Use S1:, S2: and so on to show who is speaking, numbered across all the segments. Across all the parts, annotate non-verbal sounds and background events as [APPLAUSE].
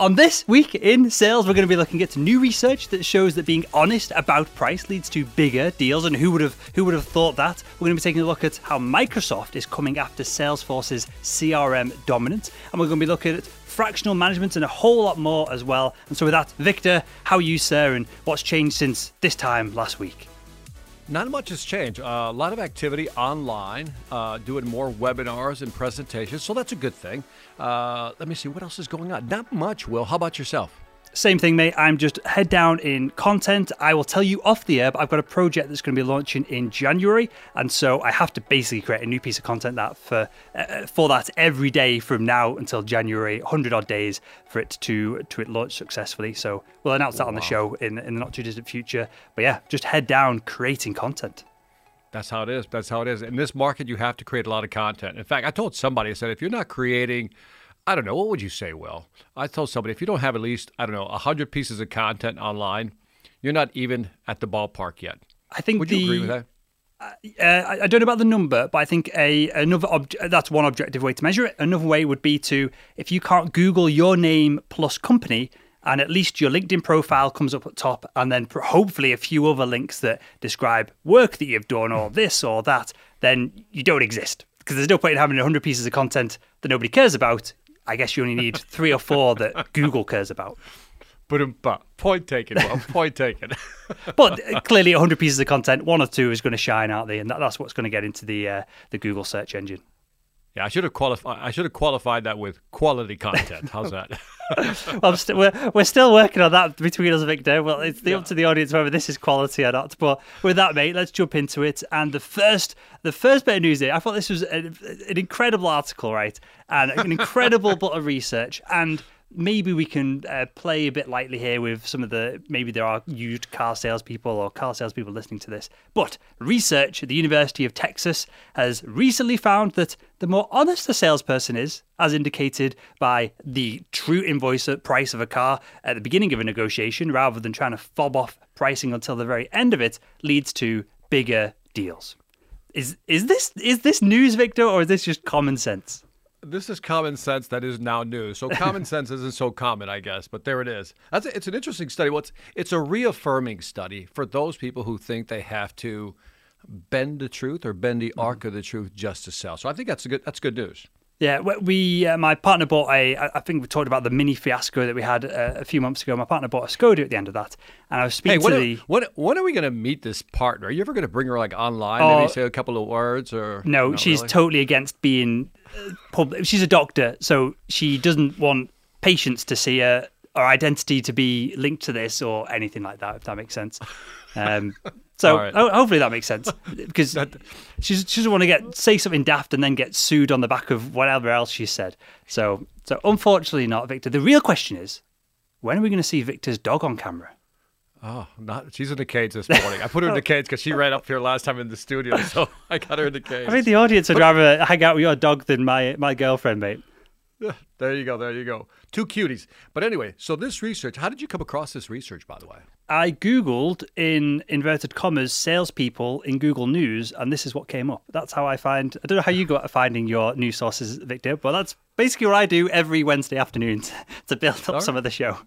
S1: On this week in sales, we're going to be looking at new research that shows that being honest about price leads to bigger deals, and who would have who would have thought that? We're going to be taking a look at how Microsoft is coming after Salesforce's CRM dominance, and we're going to be looking at fractional management and a whole lot more as well. And so, with that, Victor, how are you, sir, and what's changed since this time last week?
S2: Not much has changed. Uh, a lot of activity online, uh, doing more webinars and presentations, so that's a good thing. Uh, let me see what else is going on. Not much, Will. How about yourself?
S1: Same thing, mate. I'm just head down in content. I will tell you off the air, but I've got a project that's going to be launching in January, and so I have to basically create a new piece of content that for uh, for that every day from now until January, hundred odd days for it to to it launch successfully. So we'll announce that on the show in in the not too distant future. But yeah, just head down creating content.
S2: That's how it is. That's how it is. In this market, you have to create a lot of content. In fact, I told somebody, I said, if you're not creating I don't know. What would you say, Will? I told somebody if you don't have at least, I don't know, 100 pieces of content online, you're not even at the ballpark yet.
S1: I think
S2: would
S1: the,
S2: you agree with that?
S1: Uh, I don't know about the number, but I think a another ob- that's one objective way to measure it. Another way would be to if you can't Google your name plus company, and at least your LinkedIn profile comes up at top, and then hopefully a few other links that describe work that you've done or this or that, then you don't exist because there's no point in having 100 pieces of content that nobody cares about I guess you only need three or four that [LAUGHS] Google cares about.
S2: But, but point taken. Well, point taken. [LAUGHS]
S1: but uh, clearly, 100 pieces of content, one or two is going to shine out there, and that, that's what's going to get into the uh, the Google search engine.
S2: Yeah, I should have qualified. I should have qualified that with quality content. How's that? [LAUGHS] [LAUGHS]
S1: well, st- we're we're still working on that between us, and Victor. Well, it's yeah. up to the audience whether this is quality or not. But with that, mate, let's jump into it. And the first, the first bit of news here, I thought this was a, an incredible article, right, and an incredible [LAUGHS] bit of research, and maybe we can uh, play a bit lightly here with some of the maybe there are used car salespeople or car salespeople listening to this. But research at the University of Texas has recently found that the more honest a salesperson is, as indicated by the true invoice price of a car at the beginning of a negotiation, rather than trying to fob off pricing until the very end of it, leads to bigger deals. Is is this is this news, Victor, or is this just common sense?
S2: This is common sense that is now new. So common [LAUGHS] sense isn't so common, I guess, but there it is. That's a, it's an interesting study. What's it's a reaffirming study for those people who think they have to bend the truth or bend the arc of the truth just to sell. So I think that's good. That's good news.
S1: Yeah, we uh, my partner bought a. I think we talked about the mini fiasco that we had uh, a few months ago. My partner bought a Skoda at the end of that, and I was speaking
S2: hey, when
S1: to
S2: are,
S1: the.
S2: When, when are we going to meet this partner? Are you ever going to bring her like online? Oh, maybe say a couple of words or.
S1: No, she's
S2: really?
S1: totally against being public. She's a doctor, so she doesn't want patients to see her or identity to be linked to this or anything like that. If that makes sense. Um, so right. hopefully that makes sense because she doesn't want to get say something daft and then get sued on the back of whatever else she said. So so unfortunately not Victor. The real question is when are we going to see Victor's dog on camera?
S2: Oh, not she's in the cage this morning. I put her in the [LAUGHS] cage because she ran up here last time in the studio, [LAUGHS] so I got her in the cage.
S1: I mean, the audience would rather hang out with your dog than my my girlfriend, mate. [LAUGHS]
S2: There you go. There you go. Two cuties. But anyway, so this research, how did you come across this research, by the way?
S1: I Googled in inverted commas salespeople in Google News, and this is what came up. That's how I find. I don't know how you go at finding your news sources, Victor, but that's basically what I do every Wednesday afternoon to build up some of the show.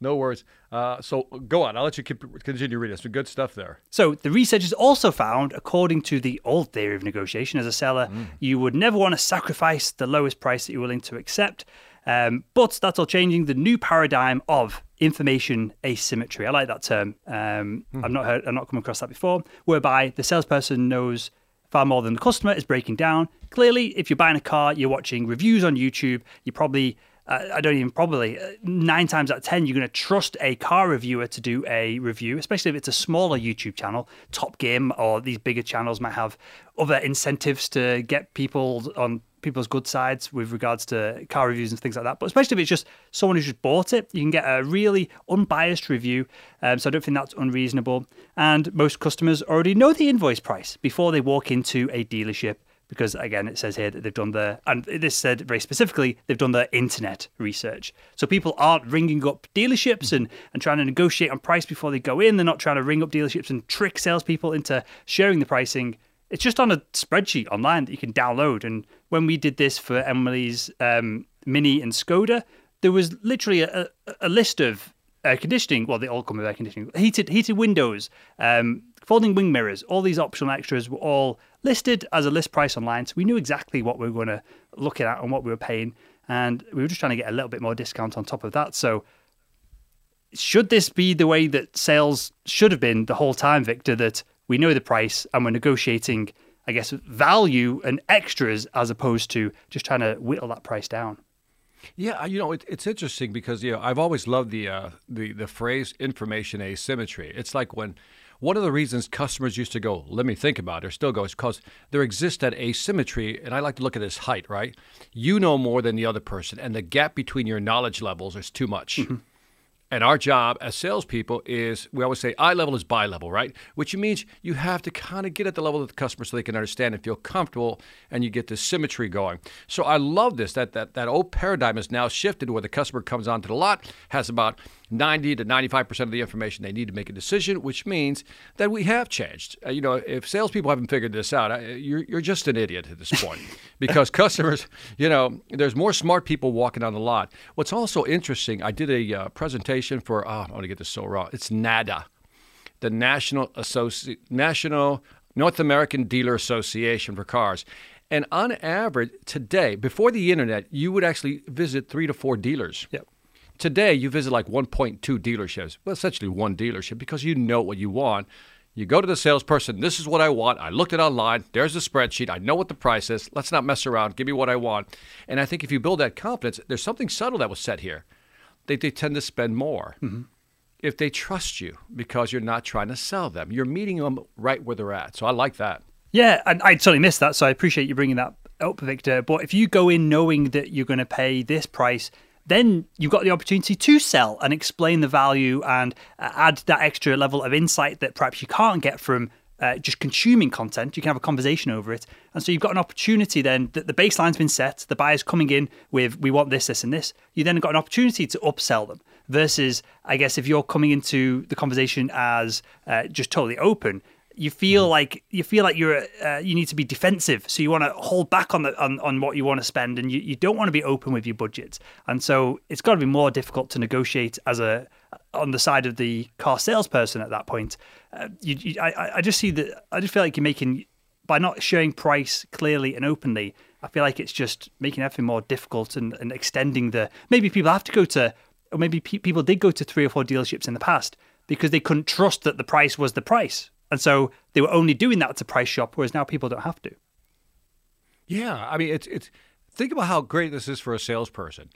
S2: No worries. Uh, so go on. I'll let you keep, continue reading. Some good stuff there.
S1: So the researchers also found, according to the old theory of negotiation, as a seller, mm. you would never want to sacrifice the lowest price that you're willing to accept. Um, but that's all changing the new paradigm of information asymmetry. I like that term. Um, mm. I've not heard, I've not come across that before. Whereby the salesperson knows far more than the customer is breaking down. Clearly, if you're buying a car, you're watching reviews on YouTube. You probably I don't even probably uh, nine times out of ten, you're going to trust a car reviewer to do a review, especially if it's a smaller YouTube channel. Top Gear or these bigger channels might have other incentives to get people on people's good sides with regards to car reviews and things like that. But especially if it's just someone who's just bought it, you can get a really unbiased review. Um, so I don't think that's unreasonable. And most customers already know the invoice price before they walk into a dealership because again it says here that they've done the and this said very specifically they've done the internet research so people aren't ringing up dealerships and and trying to negotiate on price before they go in they're not trying to ring up dealerships and trick salespeople into sharing the pricing it's just on a spreadsheet online that you can download and when we did this for emily's um, mini and skoda there was literally a, a, a list of air conditioning. Well, they all come with air conditioning. Heated heated windows, um, folding wing mirrors. All these optional extras were all listed as a list price online, so we knew exactly what we were going to look at and what we were paying, and we were just trying to get a little bit more discount on top of that. So. Should this be the way that sales should have been the whole time, Victor? That we know the price and we're negotiating, I guess, value and extras as opposed to just trying to whittle that price down.
S2: Yeah, you know, it, it's interesting because you know I've always loved the uh, the the phrase information asymmetry. It's like when one of the reasons customers used to go, let me think about it, or still go, is because there exists that asymmetry, and I like to look at this height, right? You know more than the other person, and the gap between your knowledge levels is too much. Mm-hmm. And our job as salespeople is we always say eye level is buy level, right? Which means you have to kind of get at the level of the customer so they can understand and feel comfortable and you get the symmetry going. So I love this that that, that old paradigm has now shifted where the customer comes onto the lot, has about 90 to 95% of the information they need to make a decision, which means that we have changed. Uh, you know, if salespeople haven't figured this out, uh, you're, you're just an idiot at this point [LAUGHS] because customers, you know, there's more smart people walking on the lot. What's also interesting, I did a uh, presentation for, oh, I want to get this so wrong. It's NADA, the National, Associ- National North American Dealer Association for Cars. And on average, today, before the internet, you would actually visit three to four dealers.
S1: Yep
S2: Today, you visit like 1.2 dealerships, well, essentially one dealership, because you know what you want. You go to the salesperson, this is what I want. I looked it online. There's a spreadsheet. I know what the price is. Let's not mess around. Give me what I want. And I think if you build that confidence, there's something subtle that was said here. They, they tend to spend more mm-hmm. if they trust you because you're not trying to sell them. You're meeting them right where they're at. So I like that.
S1: Yeah, and I totally missed that. So I appreciate you bringing that up, Victor. But if you go in knowing that you're going to pay this price, then you've got the opportunity to sell and explain the value and uh, add that extra level of insight that perhaps you can't get from uh, just consuming content. You can have a conversation over it. And so you've got an opportunity then that the baseline's been set, the buyer's coming in with, we want this, this, and this. You then got an opportunity to upsell them versus, I guess, if you're coming into the conversation as uh, just totally open, you feel mm-hmm. like you feel like you're uh, you need to be defensive. So you want to hold back on the on, on what you want to spend and you, you don't want to be open with your budget and so it's got to be more difficult to negotiate as a on the side of the car salesperson at that point. Uh, you, you, I, I just see that I just feel like you're making by not showing price clearly and openly I feel like it's just making everything more difficult and, and extending the maybe people have to go to or maybe pe- people did go to three or four dealerships in the past because they couldn't trust that the price was the price and so they were only doing that to price shop, whereas now people don't have to.
S2: Yeah, I mean, it's it's think about how great this is for a salesperson.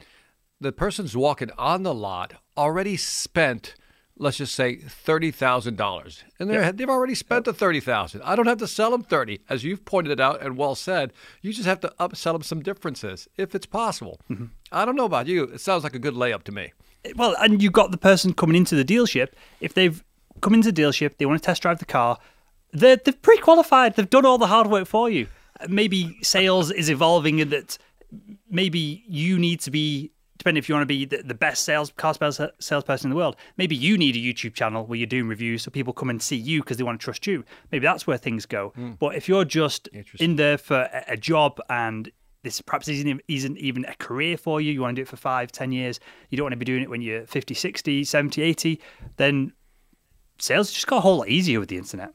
S2: The person's walking on the lot already spent, let's just say thirty thousand dollars, and they've already spent the thirty thousand. I don't have to sell them thirty, as you've pointed it out and well said. You just have to upsell them some differences if it's possible. Mm-hmm. I don't know about you. It sounds like a good layup to me.
S1: Well, and you've got the person coming into the dealership if they've come into the dealership, they want to test drive the car. They're, they're pre-qualified. They've done all the hard work for you. Maybe sales is evolving in that maybe you need to be depending if you want to be the, the best sales car sales, salesperson in the world, maybe you need a YouTube channel where you're doing reviews so people come and see you because they want to trust you. Maybe that's where things go. Mm. But if you're just in there for a, a, job and this perhaps isn't, isn't even a career for you, you want to do it for five, ten years, you don't want to be doing it when you're 50, 60, 70, 80, then sales just got a whole lot easier with the internet.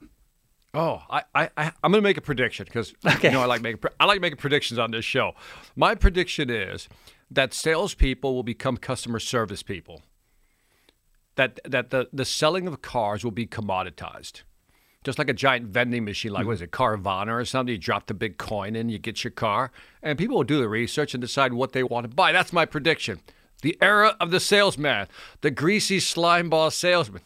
S2: Oh, I, I, I am going to make a prediction because okay. you know I like making I like making predictions on this show. My prediction is that salespeople will become customer service people. That that the the selling of cars will be commoditized, just like a giant vending machine, like mm-hmm. what is it, Carvana or something? You drop the big coin in, you get your car, and people will do the research and decide what they want to buy. That's my prediction. The era of the salesman, the greasy slime ball salesman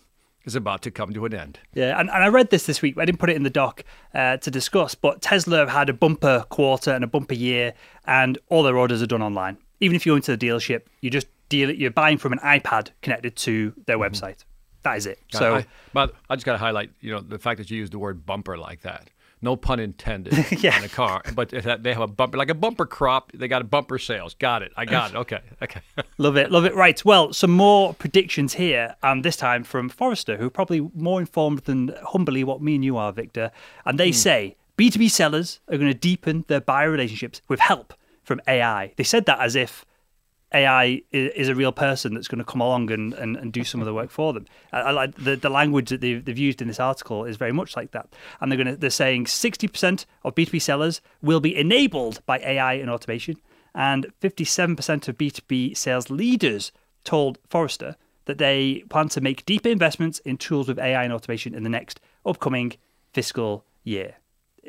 S2: is about to come to an end.
S1: Yeah, and, and I read this this week. I didn't put it in the doc uh, to discuss, but Tesla have had a bumper quarter and a bumper year, and all their orders are done online. Even if you go into the dealership, you just deal you're buying from an iPad connected to their mm-hmm. website. That is it. So,
S2: I, but I just got to highlight, you know, the fact that you use the word bumper like that no pun intended, [LAUGHS] yeah. in a car. But they have a bumper, like a bumper crop. They got a bumper sales. Got it. I got it. Okay. [LAUGHS] Okay.
S1: love it. Love it. Right. Well, some more predictions here, and this time from Forrester, who are probably more informed than humbly what me and you are, Victor. And they mm. say B2B sellers are going to deepen their buyer relationships with help from AI. They said that as if AI is, a real person that's going to come along and, and, and do some of the work for them. I like the, the language that they've, they've used in this article is very much like that. And they're going to they're saying 60% of B2B sellers will be enabled by AI and automation, and 57% of B2B sales leaders told Forrester that they plan to make deeper investments in tools with AI and automation in the next upcoming fiscal year.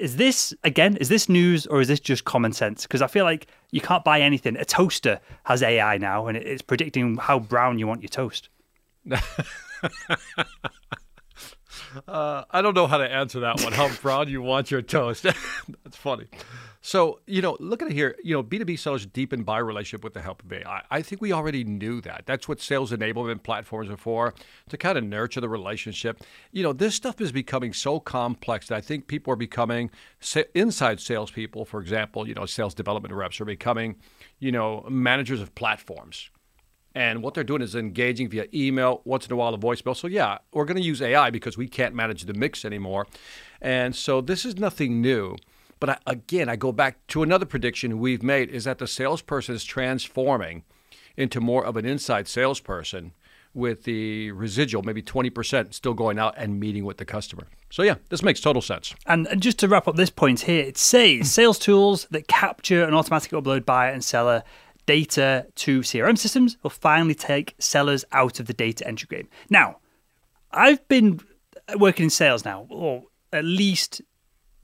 S1: Is this again? Is this news or is this just common sense? Because I feel like you can't buy anything. A toaster has AI now, and it's predicting how brown you want your toast. [LAUGHS]
S2: uh, I don't know how to answer that one. How [LAUGHS] brown you want your toast? [LAUGHS] That's funny. So, you know, look at it here. You know, B2B sellers deepen buyer relationship with the help of AI. I think we already knew that. That's what sales enablement platforms are for, to kind of nurture the relationship. You know, this stuff is becoming so complex that I think people are becoming inside salespeople, for example, you know, sales development reps are becoming, you know, managers of platforms. And what they're doing is engaging via email, once in a while a voicemail. So, yeah, we're going to use AI because we can't manage the mix anymore. And so this is nothing new. But I, again, I go back to another prediction we've made is that the salesperson is transforming into more of an inside salesperson with the residual, maybe 20% still going out and meeting with the customer. So, yeah, this makes total sense.
S1: And, and just to wrap up this point here, it says [LAUGHS] sales tools that capture and automatically upload buyer and seller data to CRM systems will finally take sellers out of the data entry game. Now, I've been working in sales now, or at least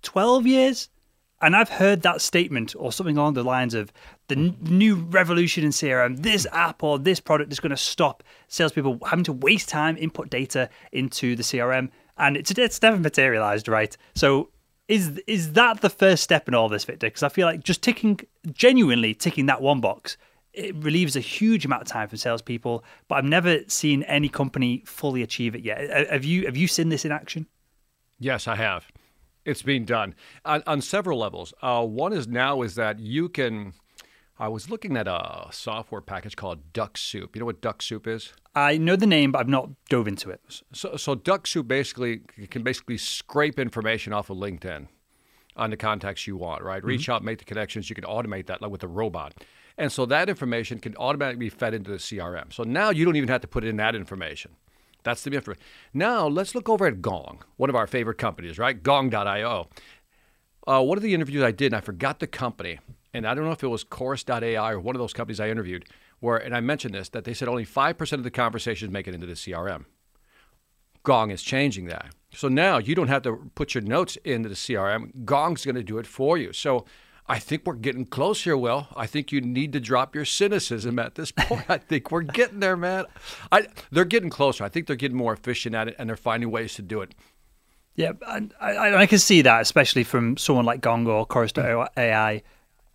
S1: 12 years. And I've heard that statement or something along the lines of the n- new revolution in CRM, this app or this product is going to stop salespeople having to waste time, input data into the CRM. And it's, it's never materialized, right? So is is that the first step in all this, Victor? Because I feel like just ticking, genuinely ticking that one box, it relieves a huge amount of time for salespeople. But I've never seen any company fully achieve it yet. Have you have you seen this in action?
S2: Yes, I have. It's being done on, on several levels. Uh, one is now is that you can. I was looking at a software package called Dux-Soup. You know what Dux-Soup is?
S1: I know the name, but I've not dove into it.
S2: So, so Dux-Soup basically can basically scrape information off of LinkedIn on the contacts you want, right? Mm-hmm. Reach out, make the connections. You can automate that like with a robot. And so that information can automatically be fed into the CRM. So now you don't even have to put in that information. That's the difference. Now let's look over at Gong, one of our favorite companies, right? Gong.io. Uh, one of the interviews I did, and I forgot the company, and I don't know if it was Chorus.ai or one of those companies I interviewed, where, and I mentioned this, that they said only 5% of the conversations make it into the CRM. Gong is changing that. So now you don't have to put your notes into the CRM. Gong's going to do it for you. So I think we're getting close here, Will. I think you need to drop your cynicism at this point. I think we're getting there, man. I, they're getting closer. I think they're getting more efficient at it, and they're finding ways to do it.
S1: Yeah, I, I, I can see that, especially from someone like Gong or Chorus.ai. Mm.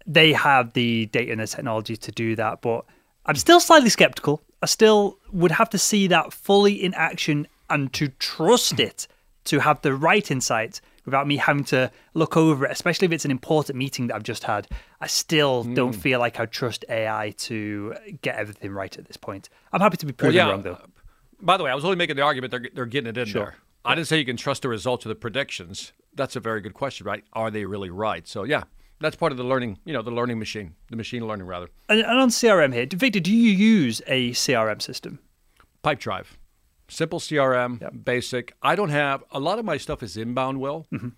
S1: They have the data and the technology to do that, but I'm still slightly skeptical. I still would have to see that fully in action and to trust [LAUGHS] it to have the right insights without me having to look over it, especially if it's an important meeting that I've just had. I still mm. don't feel like I trust AI to get everything right at this point. I'm happy to be proven well, yeah. wrong, though.
S2: By the way, I was only making the argument they're, they're getting it in sure. there. I didn't say you can trust the results of the predictions. That's a very good question, right? Are they really right? So, yeah, that's part of the learning, you know, the learning machine, the machine learning rather.
S1: And, and on CRM here, Victor, do you use a CRM system?
S2: Pipedrive. Simple CRM, yep. basic. I don't have a lot of my stuff is inbound, will, mm-hmm.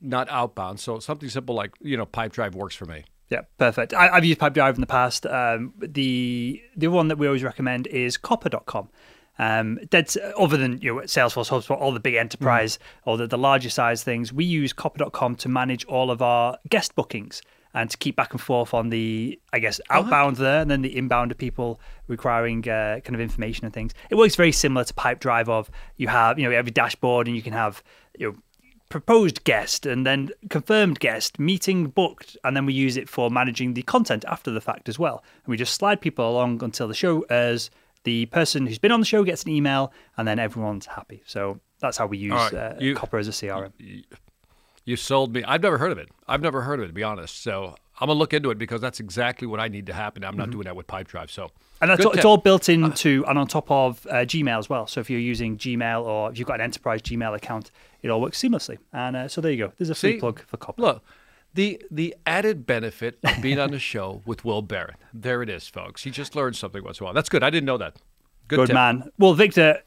S2: not outbound. So something simple like you know Pipedrive works for me.
S1: Yeah, perfect. I, have used Pipedrive in the past. Um, the the one that we always recommend is Copper.com. Um, that's other than you know Salesforce, HubSpot, all the big enterprise mm. or the, the larger size things. We use Copper.com to manage all of our guest bookings and to keep back and forth on the, I guess, oh, outbound uh-huh. there, and then the inbound of people requiring uh, kind of information and things. It works very similar to Pipedrive Of you have, you know, every dashboard, and you can have, you know, proposed guest and then confirmed guest, meeting booked, and then we use it for managing the content after the fact as well. And we just slide people along until the show airs. The person who's been on the show gets an email, and then everyone's happy. So that's how we use right. uh, you, Copper as a CRM. You,
S2: sold me. I've never heard of it. I've never heard of it, to be honest. So I'm gonna look into it because that's exactly what I need to happen. I'm not mm-hmm. doing that with Pipedrive. So
S1: and that's all, it's all built into and on top of uh, Gmail as well. So if you're using Gmail or if you've got an enterprise Gmail account, it all works seamlessly. And uh, so there you go. There's a free See, plug for Copper.
S2: Look, The the added benefit of being on the [LAUGHS] show with Will Barron. There it is, folks. He just learned something once in a while. That's good. I didn't know that. Good,
S1: Good man. Well, Victor,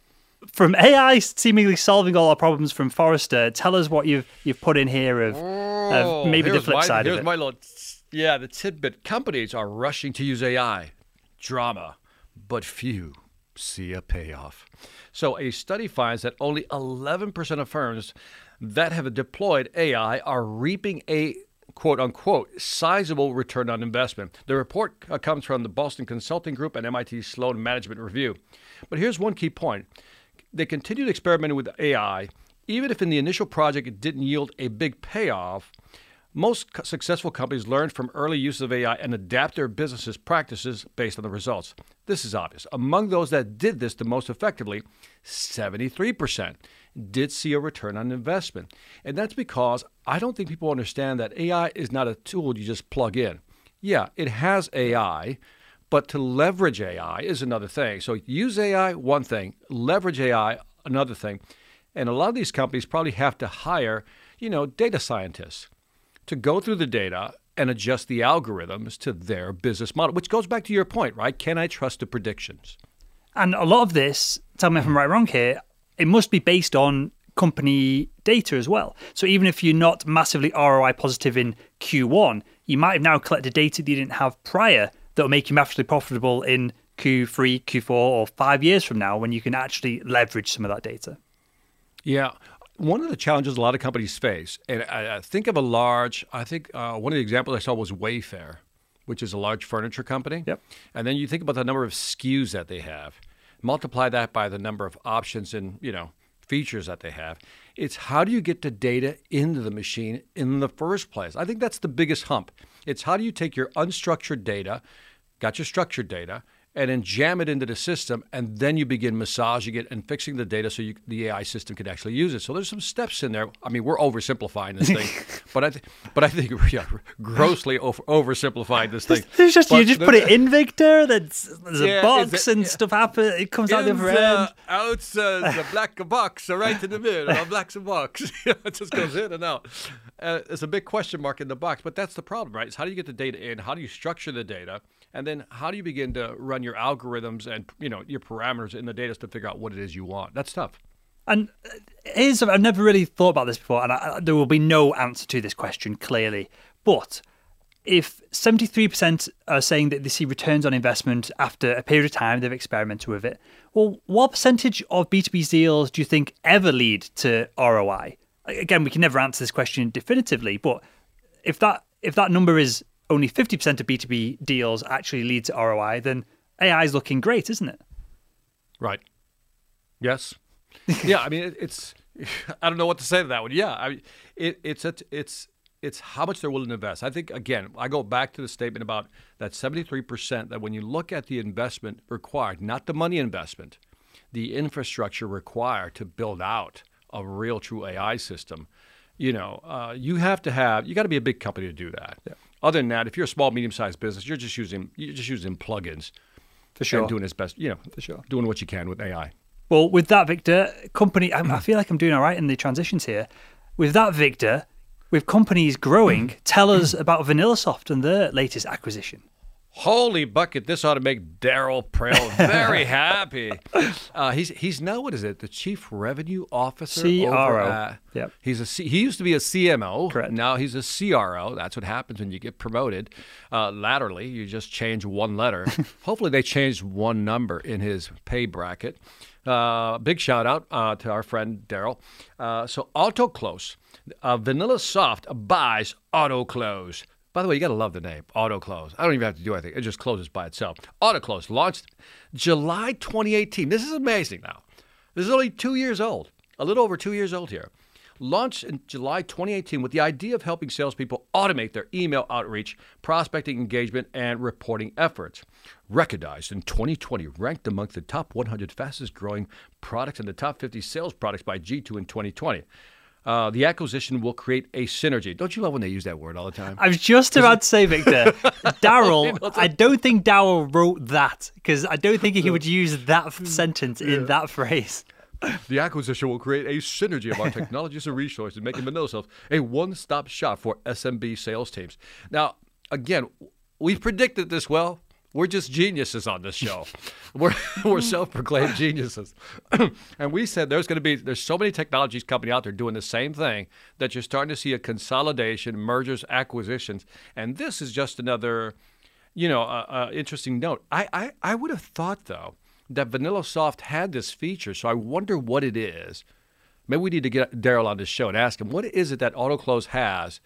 S1: from AI seemingly solving all our problems from Forrester, tell us what you've you've put in here of, of oh, maybe the
S2: Oh,
S1: flip
S2: my,
S1: side of it.
S2: my little, yeah, the tidbit. Companies are rushing to use AI, drama, but few see a payoff. So a study finds that only 11% of firms that have deployed AI are reaping a quote unquote sizable return on investment. The report comes from the Boston Consulting Group and MIT Sloan Management Review. But here's one key point. They continued experimenting with AI even if in the initial project it didn't yield a big payoff. Most successful companies learn from early use of AI and adapt their businesses practices based on the results. This is obvious. Among those that did this the most effectively, 73% did see a return on investment. And that's because I don't think people understand that AI is not a tool you just plug in. Yeah, it has AI, but to leverage AI is another thing. So use AI, one thing, leverage AI, another thing. And a lot of these companies probably have to hire, you know, data scientists to go through the data and adjust the algorithms to their business model, which goes back to your point, right? Can I trust the predictions?
S1: And a lot of this, tell me if I'm right or wrong here, it must be based on company data as well. So even if you're not massively ROI positive in Q1, you might have now collected data that you didn't have prior that will make you massively profitable in Q3, Q4, or five years from now when you can actually leverage some of that data.
S2: Yeah. One of the challenges a lot of companies face, and I, I think of a large, I think uh, one of the examples I saw was Wayfair, which is a large furniture company.
S1: Yep.
S2: And then you think about the number of SKUs that they have, multiply that by the number of options and you know features that they have. It's how do you get the data into the machine in the first place? I think that's the biggest hump. It's how do you take your unstructured data, got your structured data, and then jam it into the system, and then you begin massaging it and fixing the data so you, the AI system can actually use it. So there's some steps in there. I mean, we're oversimplifying this thing, [LAUGHS] but I, th- but I think we're yeah, grossly over- oversimplifying this thing.
S1: Just you just
S2: the-
S1: put it in Victor. There's, there's
S2: Yeah,
S1: a box and
S2: yeah.
S1: stuff happens. It comes out the other end.
S2: outside, the black box, right in the middle, a black box. [LAUGHS] it just goes in and out. Uh, it's a big question mark in the box, but that's the problem, right? How do you get the data in? How do you structure the data? And then how do you begin to run your algorithms and you know your parameters in the data to figure out what it is you want? That's tough.
S1: And uh, here's I've never really thought about this before, and I- there will be no answer to this question clearly. But if 73% are saying that they see returns on investment after a period of time they've experimented with it, well, what percentage of B2B deals do you think ever lead to ROI? Again, we can never answer this question definitively, but if that if that number is only 50% of B2B deals actually lead to ROI, then AI is looking great, isn't it?
S2: Right. Yes. [LAUGHS] yeah. I mean, it's. [LAUGHS] I don't know what to say to that one. Yeah. I mean, it, it's it's it's how much they're willing to invest. I think again, I go back to the statement about that seventy three percent. That when you look at the investment required, not the money investment, the infrastructure required to build out a real true AI system. You know, uh, you have to have. You got to be a big company to do that. Other than that, if you're a small, medium-sized business, you're just using you're just using plugins
S1: For sure.
S2: and doing its best. You know,
S1: For sure.
S2: doing what you can with AI.
S1: Well, with that, Victor, company, I, I feel like I'm doing all right in the transitions here. With that, Victor, with companies growing, [CLEARS THROAT] tell us about VanillaSoft and their latest acquisition.
S2: Holy bucket! This ought to make Daryl Prell very [LAUGHS] happy. Uh, he's he's now what is it? The chief revenue officer.
S1: CRO.
S2: over at-
S1: Yep.
S2: He's a C, he used to be a CMO.
S1: Correct.
S2: Now he's a CRO. That's what happens when you get promoted uh, laterally. You just change one letter. [LAUGHS] Hopefully they changed one number in his pay bracket. Uh, big shout out uh, to our friend Daryl. Uh, so AutoClose, uh, VanillaSoft buys AutoClose. By the way, you got to love the name, AutoClose. I don't even have to do anything. It just closes by itself. AutoClose launched July 2018. This is amazing now. This is only two years old, a little over two years old here. Launched in July 2018 with the idea of helping salespeople automate their email outreach, prospecting engagement, and reporting efforts. Recognized in 2020, ranked among the top 100 fastest growing products and the top 50 sales products by G2 in 2020. Uh, the acquisition will create a synergy. Don't you love when they use that word all the time?
S1: I was just about to say, Victor, [LAUGHS] Daryl, I don't think Daryl wrote that because I don't think he would use that sentence in that phrase.
S2: The acquisition will create a synergy of our technologies and resources, making VanillaSoft a one-stop shop for SMB sales teams. Now, again, we've predicted this well. We're just geniuses on this show. [LAUGHS] we're we're self-proclaimed geniuses, [CLEARS THROAT] and we said there's going to be there's so many technologies company out there doing the same thing that you're starting to see a consolidation, mergers, acquisitions, and this is just another, you know, uh, uh, interesting note. I, I I would have thought though that VanillaSoft had this feature, so I wonder what it is. Maybe we need to get Daryl on this show and ask him what is it that AutoClose has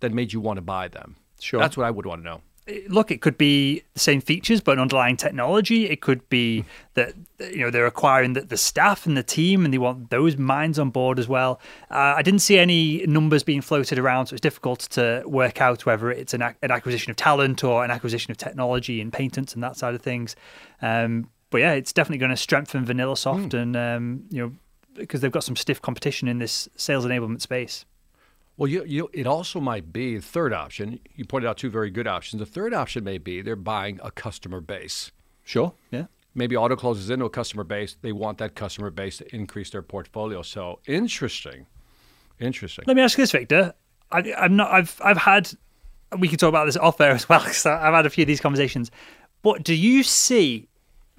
S2: that made you want to buy them.
S1: Sure,
S2: that's what I would want to know
S1: look, it could be the same features but an underlying technology. It could be that you know they're acquiring the, the staff and the team, and they want those minds on board as well. Uh, I didn't see any numbers being floated around, so it's difficult to work out whether it's an, an acquisition of talent or an acquisition of technology and patents and that side of things. Um, but yeah, it's definitely going to strengthen VanillaSoft, mm. and um, you know because they've got some stiff competition in this sales enablement space.
S2: Well, you, you, it also might be the third option. You pointed out two very good options. The third option may be they're buying a customer base.
S1: Sure. Yeah.
S2: Maybe auto closes into a customer base. They want that customer base to increase their portfolio. So interesting. Interesting.
S1: Let me ask you this, Victor. I, am not. I've I've had. We can talk about this off air as well [LAUGHS] because I've had a few of these conversations. But do you see,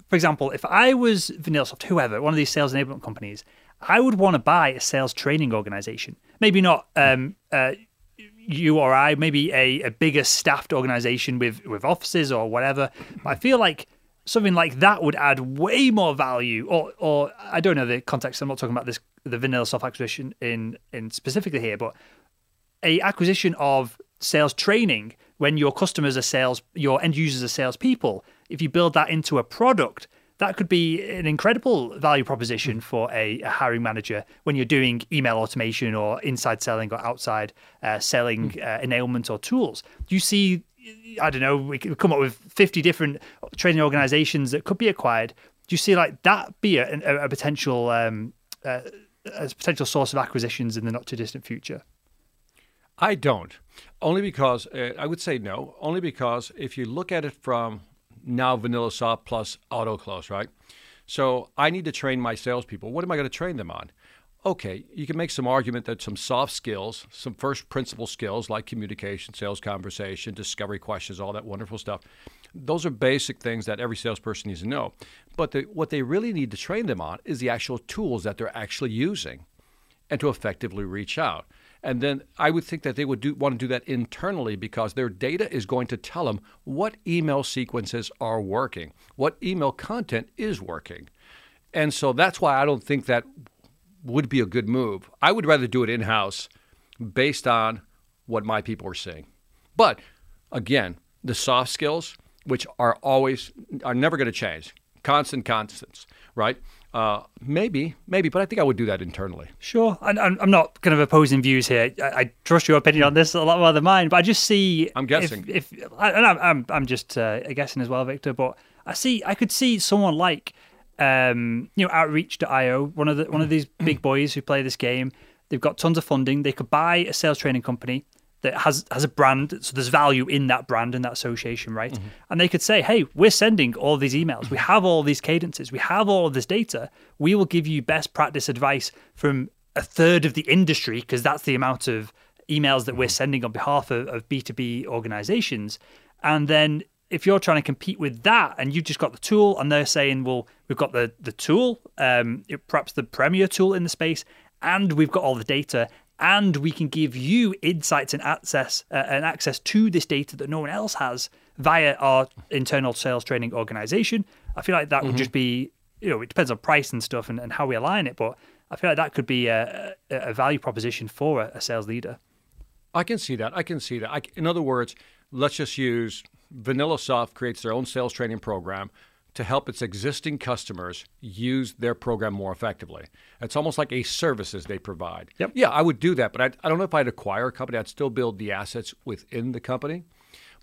S1: for example, if I was VanillaSoft, whoever, one of these sales enablement companies, I would want to buy a sales training organization. Maybe not um, uh, you or I, maybe a, a bigger staffed organization with, with offices or whatever. But I feel like something like that would add way more value. Or, or I don't know the context. I'm not talking about this the VanillaSoft acquisition in in specifically here, but a acquisition of sales training when your customers are sales, your end users are salespeople. If you build that into a product, that could be an incredible value proposition hmm. for a, a hiring manager when you're doing email automation or inside selling or outside uh, selling hmm. uh, enablement or tools. Do you see? I don't know. We could come up with 50 different training organizations that could be acquired. Do you see like that be a, a, a potential um, uh, a potential source of acquisitions in the not too distant future?
S2: I don't. Only because uh, I would say no. Only because if you look at it from now VanillaSoft plus AutoClose, right? So I need to train my salespeople. What am I going to train them on? Okay, you can make some argument that some soft skills, some first principle skills like communication, sales conversation, discovery questions, all that wonderful stuff, those are basic things that every salesperson needs to know. But the, what they really need to train them on is the actual tools that they're actually using and to effectively reach out. And then I would think that they would do, want to do that internally because their data is going to tell them what email sequences are working, what email content is working. And so that's why I don't think that would be a good move. I would rather do it in house based on what my people are seeing. But again, the soft skills, which are always, are never going to change, constant constants, right? Uh, maybe, maybe, but I think I would do that internally.
S1: Sure, I, I'm not kind of opposing views here. I, I, trust your opinion on this a lot more than mine, but I just see.
S2: I'm guessing.
S1: If, if and I'm, I'm, I'm just uh, guessing as well, Victor. But I see, I could see someone like, um, you know, Outreach.io, one of the one of these big boys who play this game. They've got tons of funding. They could buy a sales training company that has has a brand, so there's value in that brand and that association, right? Mm-hmm. And they could say, "Hey, we're sending all these emails. We have all these cadences. We have all of this data. We will give you best practice advice from a third of the industry because that's the amount of emails that we're mm-hmm. sending on behalf of, of B2B organizations." And then if you're trying to compete with that and you've just got the tool and they're saying, well, we've got the, the tool, um, perhaps the premier tool in the space, and we've got all the data and we can give you insights and access uh, and access to this data that no one else has via our internal sales training organization. I feel like that mm-hmm. would just be, you know, it depends on price and stuff and, and how we align it, but I feel like that could be a, a value proposition for a, a, sales leader.
S2: I can see that. I can see that. I, in other words, let's just use VanillaSoft creates their own sales training program to help its existing customers use their program more effectively. It's almost like a services they provide.
S1: Yep.
S2: Yeah, I would do that, but I, I don't know if I'd acquire a company. I'd still build the assets within the company.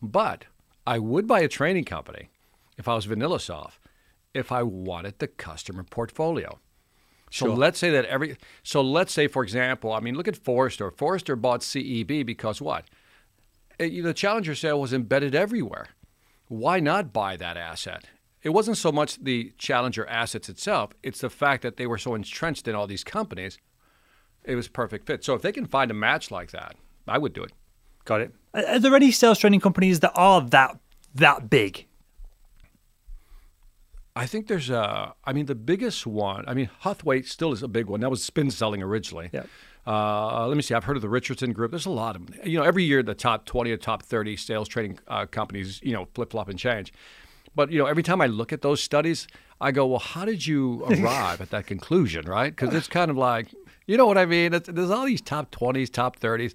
S2: But I would buy a training company if I was VanillaSoft if I wanted the customer portfolio. So sure. let's say that every so let's say for example, I mean look at Forrester. Forrester bought CEB because what? It, the Challenger sale was embedded everywhere. Why not buy that asset? It wasn't so much the Challenger assets itself; it's the fact that they were so entrenched in all these companies. It was a perfect fit. So if they can find a match like that, I would do it.
S1: Got it. Are are there any sales training companies that are that that big?
S2: I think there's a. I mean, the biggest one. I mean, Huthwaite still is a big one. That was spin selling originally.
S1: Yeah.
S2: Uh, let me see. I've heard of the Richardson Group. There's a lot of them. You know, every year the top 20 or top 30 sales training uh, companies, you know, flip flop and change. But you know, every time I look at those studies, I go, well, how did you [LAUGHS] arrive at that conclusion, right? Because it's kind of like, you know what I mean? It's, there's all these top 20s, top 30s.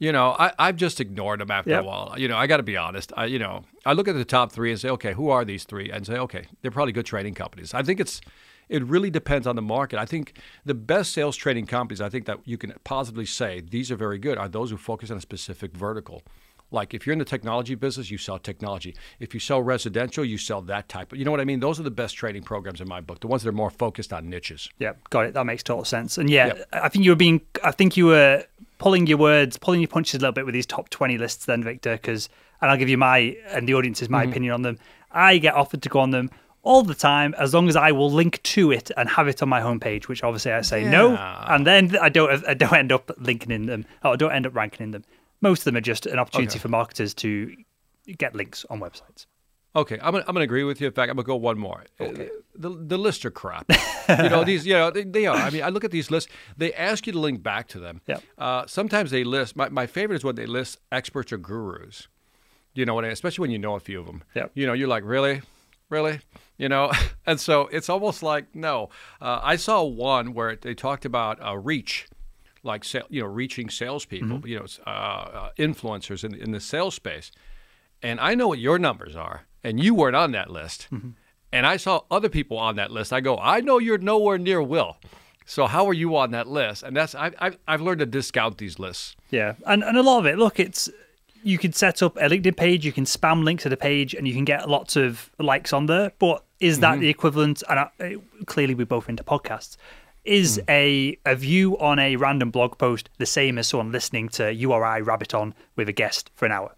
S2: You know, I, I've just ignored them after
S1: Yep.
S2: a while. You know, I got to be honest. I, you know, I look at the top three and say, okay, who are these three? And say, okay, they're probably good trading companies. I think it's, it really depends on the market. I think the best sales trading companies, I think that you can positively say these are very good, are those who focus on a specific vertical. Like if you're in the technology business, you sell technology. If you sell residential, you sell that type. of You know what I mean? Those are the best training programs in my book. The ones that are more focused on niches.
S1: Yeah, got it. That makes total sense. And yeah,
S2: Yep.
S1: I think you were being, I think you were pulling your words, pulling your punches a little bit with these top 20 lists then, Victor, because, and I'll give you my, and the audience's my mm-hmm. opinion on them. I get offered to go on them all the time as long as I will link to it and have it on my homepage, which obviously I say no. And then I don't, I don't end up linking in them, or I don't end up ranking in them. Most of them are just an opportunity
S2: Okay.
S1: for marketers to get links on websites.
S2: Okay, I'm gonna, I'm gonna agree with you. In fact, I'm gonna go one more. Okay. The, the lists are crap. you know these. You know they, they are. I mean, I look at these lists. They ask you to link back to them.
S1: Yeah.
S2: Uh, sometimes they list. My, my favorite is when they list experts or gurus. You know what? I Especially when you know a few of them.
S1: Yep.
S2: You know, you're like, really, really. You know, [LAUGHS] and so it's almost like no. Uh, I saw one where they talked about uh, reach, like you know, reaching salespeople. You know, uh, uh, influencers in in the sales space and I know what your numbers are, and you weren't on that list. And I saw other people on that list. I go, I know you're nowhere near Will. So how are you on that list? And that's I, I've I've learned to discount these lists.
S1: Yeah, and and a lot of it. Look, it's you can set up a LinkedIn page, you can spam links to the page, and you can get lots of likes on there. But is that the equivalent? And I, clearly, we're both into podcasts. Is a a view on a random blog post the same as someone listening to you or I rabbit on with a guest for an hour?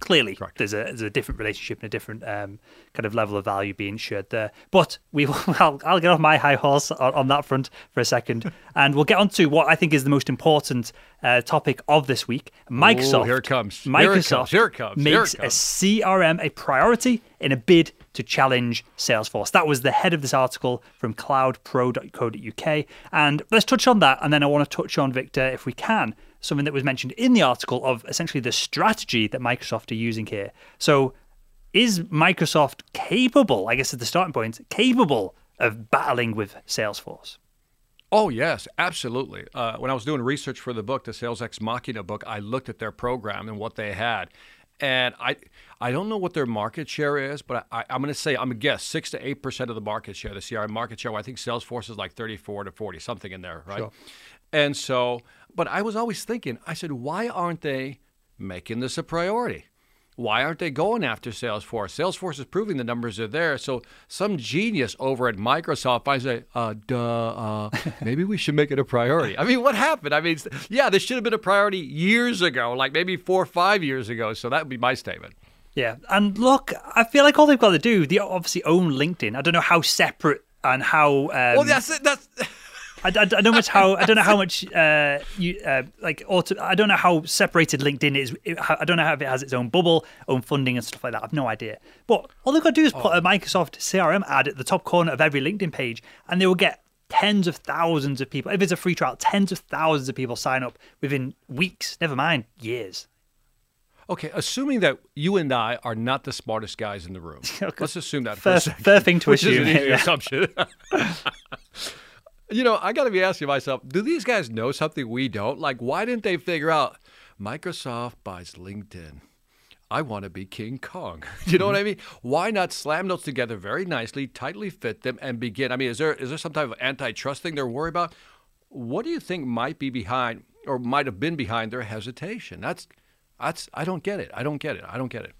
S1: Clearly, there's a there's a different relationship and a different um, kind of level of value being shared there. But we will, [LAUGHS] I'll, I'll get off my high horse on, on that front for a second, [LAUGHS] and we'll get on to what I think is the most important uh, topic of this week. Microsoft.
S2: here it comes. Here it
S1: Microsoft
S2: comes. Here it comes. Here it
S1: makes
S2: comes.
S1: a CRM a priority in a bid to challenge Salesforce. That was the head of this article from cloudpro.co.uk. And let's touch on that. And then I want to touch on, Victor, if we can, something that was mentioned in the article of essentially the strategy that Microsoft are using here. So, is Microsoft capable, I guess at the starting point, capable of battling with Salesforce?
S2: Oh yes, absolutely. Uh, when I was doing research for the book, the Sales Ex Machina book, I looked at their program and what they had, and I I don't know what their market share is, but I, I'm going to say I'm a guess six to eight percent of the market share, the CRM market share. I think Salesforce is like 34 to 40, something in there, right? Sure. And so, but I was always thinking, I said, why aren't they making this a priority? Why aren't they going after Salesforce? Salesforce is proving the numbers are there. So some genius over at Microsoft finds a, uh, duh, uh, [LAUGHS] maybe we should make it a priority. I mean, what happened? I mean, yeah, this should have been a priority years ago, like maybe four or five years ago. So that would be my statement.
S1: Yeah, and look, I feel like all they've got to do, they obviously own LinkedIn. I don't know how separate and how. Um,
S2: well, that's it. That's. [LAUGHS]
S1: I, I, don't know much how I don't know how much uh, you uh, like auto, I don't know how separated LinkedIn is. It- I don't know how if it has its own bubble, own funding and stuff like that. I've no idea. But all they've got to do is put a Microsoft CRM ad at the top corner of every LinkedIn page, and they will get tens of thousands of people. If it's a free trial, tens of thousands of people sign up within weeks. Never mind years.
S2: Okay, assuming that you and I are not the smartest guys in the room, [LAUGHS]
S1: Okay.
S2: let's assume that for
S1: Fair,
S2: a second.
S1: fair thing to [LAUGHS]
S2: which is
S1: assume.
S2: an easy [LAUGHS]
S1: Yeah.
S2: assumption. You know, I got to be asking myself, do these guys know something we don't? Like, why didn't they figure out Microsoft buys LinkedIn? I want to be King Kong. [LAUGHS] You know what I mean? Why not slam those together very nicely, tightly fit them, and begin? I mean, is there is there some type of antitrust thing they're worried about? What do you think might be behind, or might have been behind their hesitation? That's that's I don't get it. I don't get it. I don't get it.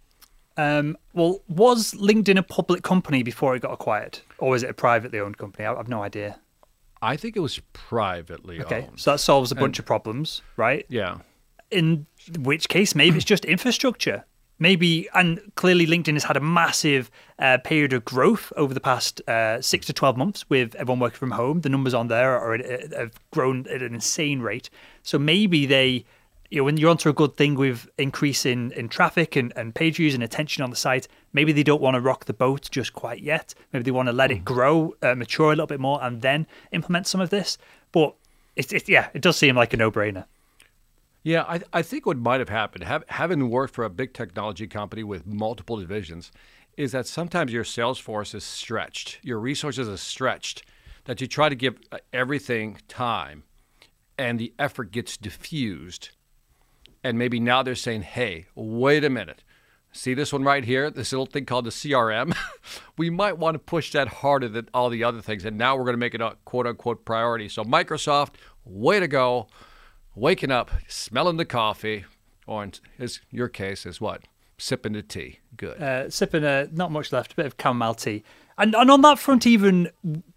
S1: Um, well, was LinkedIn a public company before it got acquired, or was it a privately owned company? I, I've no idea.
S2: I think it was privately
S1: Okay,
S2: owned.
S1: so that solves a bunch of problems, right?
S2: Yeah.
S1: In which case, maybe it's just infrastructure. maybe and clearly linkedin has had a massive uh, period of growth over the past uh, six to 12 months with everyone working from home the numbers on there are, are, have grown at an insane rate so maybe they you know when you're onto a good thing with increase in, in traffic and, and page views and attention on the site maybe they don't want to rock the boat just quite yet. Maybe they want to let it grow uh, mature a little bit more and then implement some of this. But it's it, yeah it does seem like a no-brainer.
S2: Yeah, I, I think what might have happened, have, having worked for a big technology company with multiple divisions, is that sometimes your sales force is stretched, your resources are stretched, that you try to give uh, everything time, and the effort gets diffused. And maybe now they're saying, hey, wait a minute. See this one right here, this little thing called the CRM? [LAUGHS] we might want to push that harder than all the other things. And now we're going to make it a quote unquote priority. So, Microsoft, way to go waking up, smelling the coffee, or in your case is what? Sipping the tea. Good.
S1: uh, sipping a not much left, a bit of chamomile tea. And, and on that front, even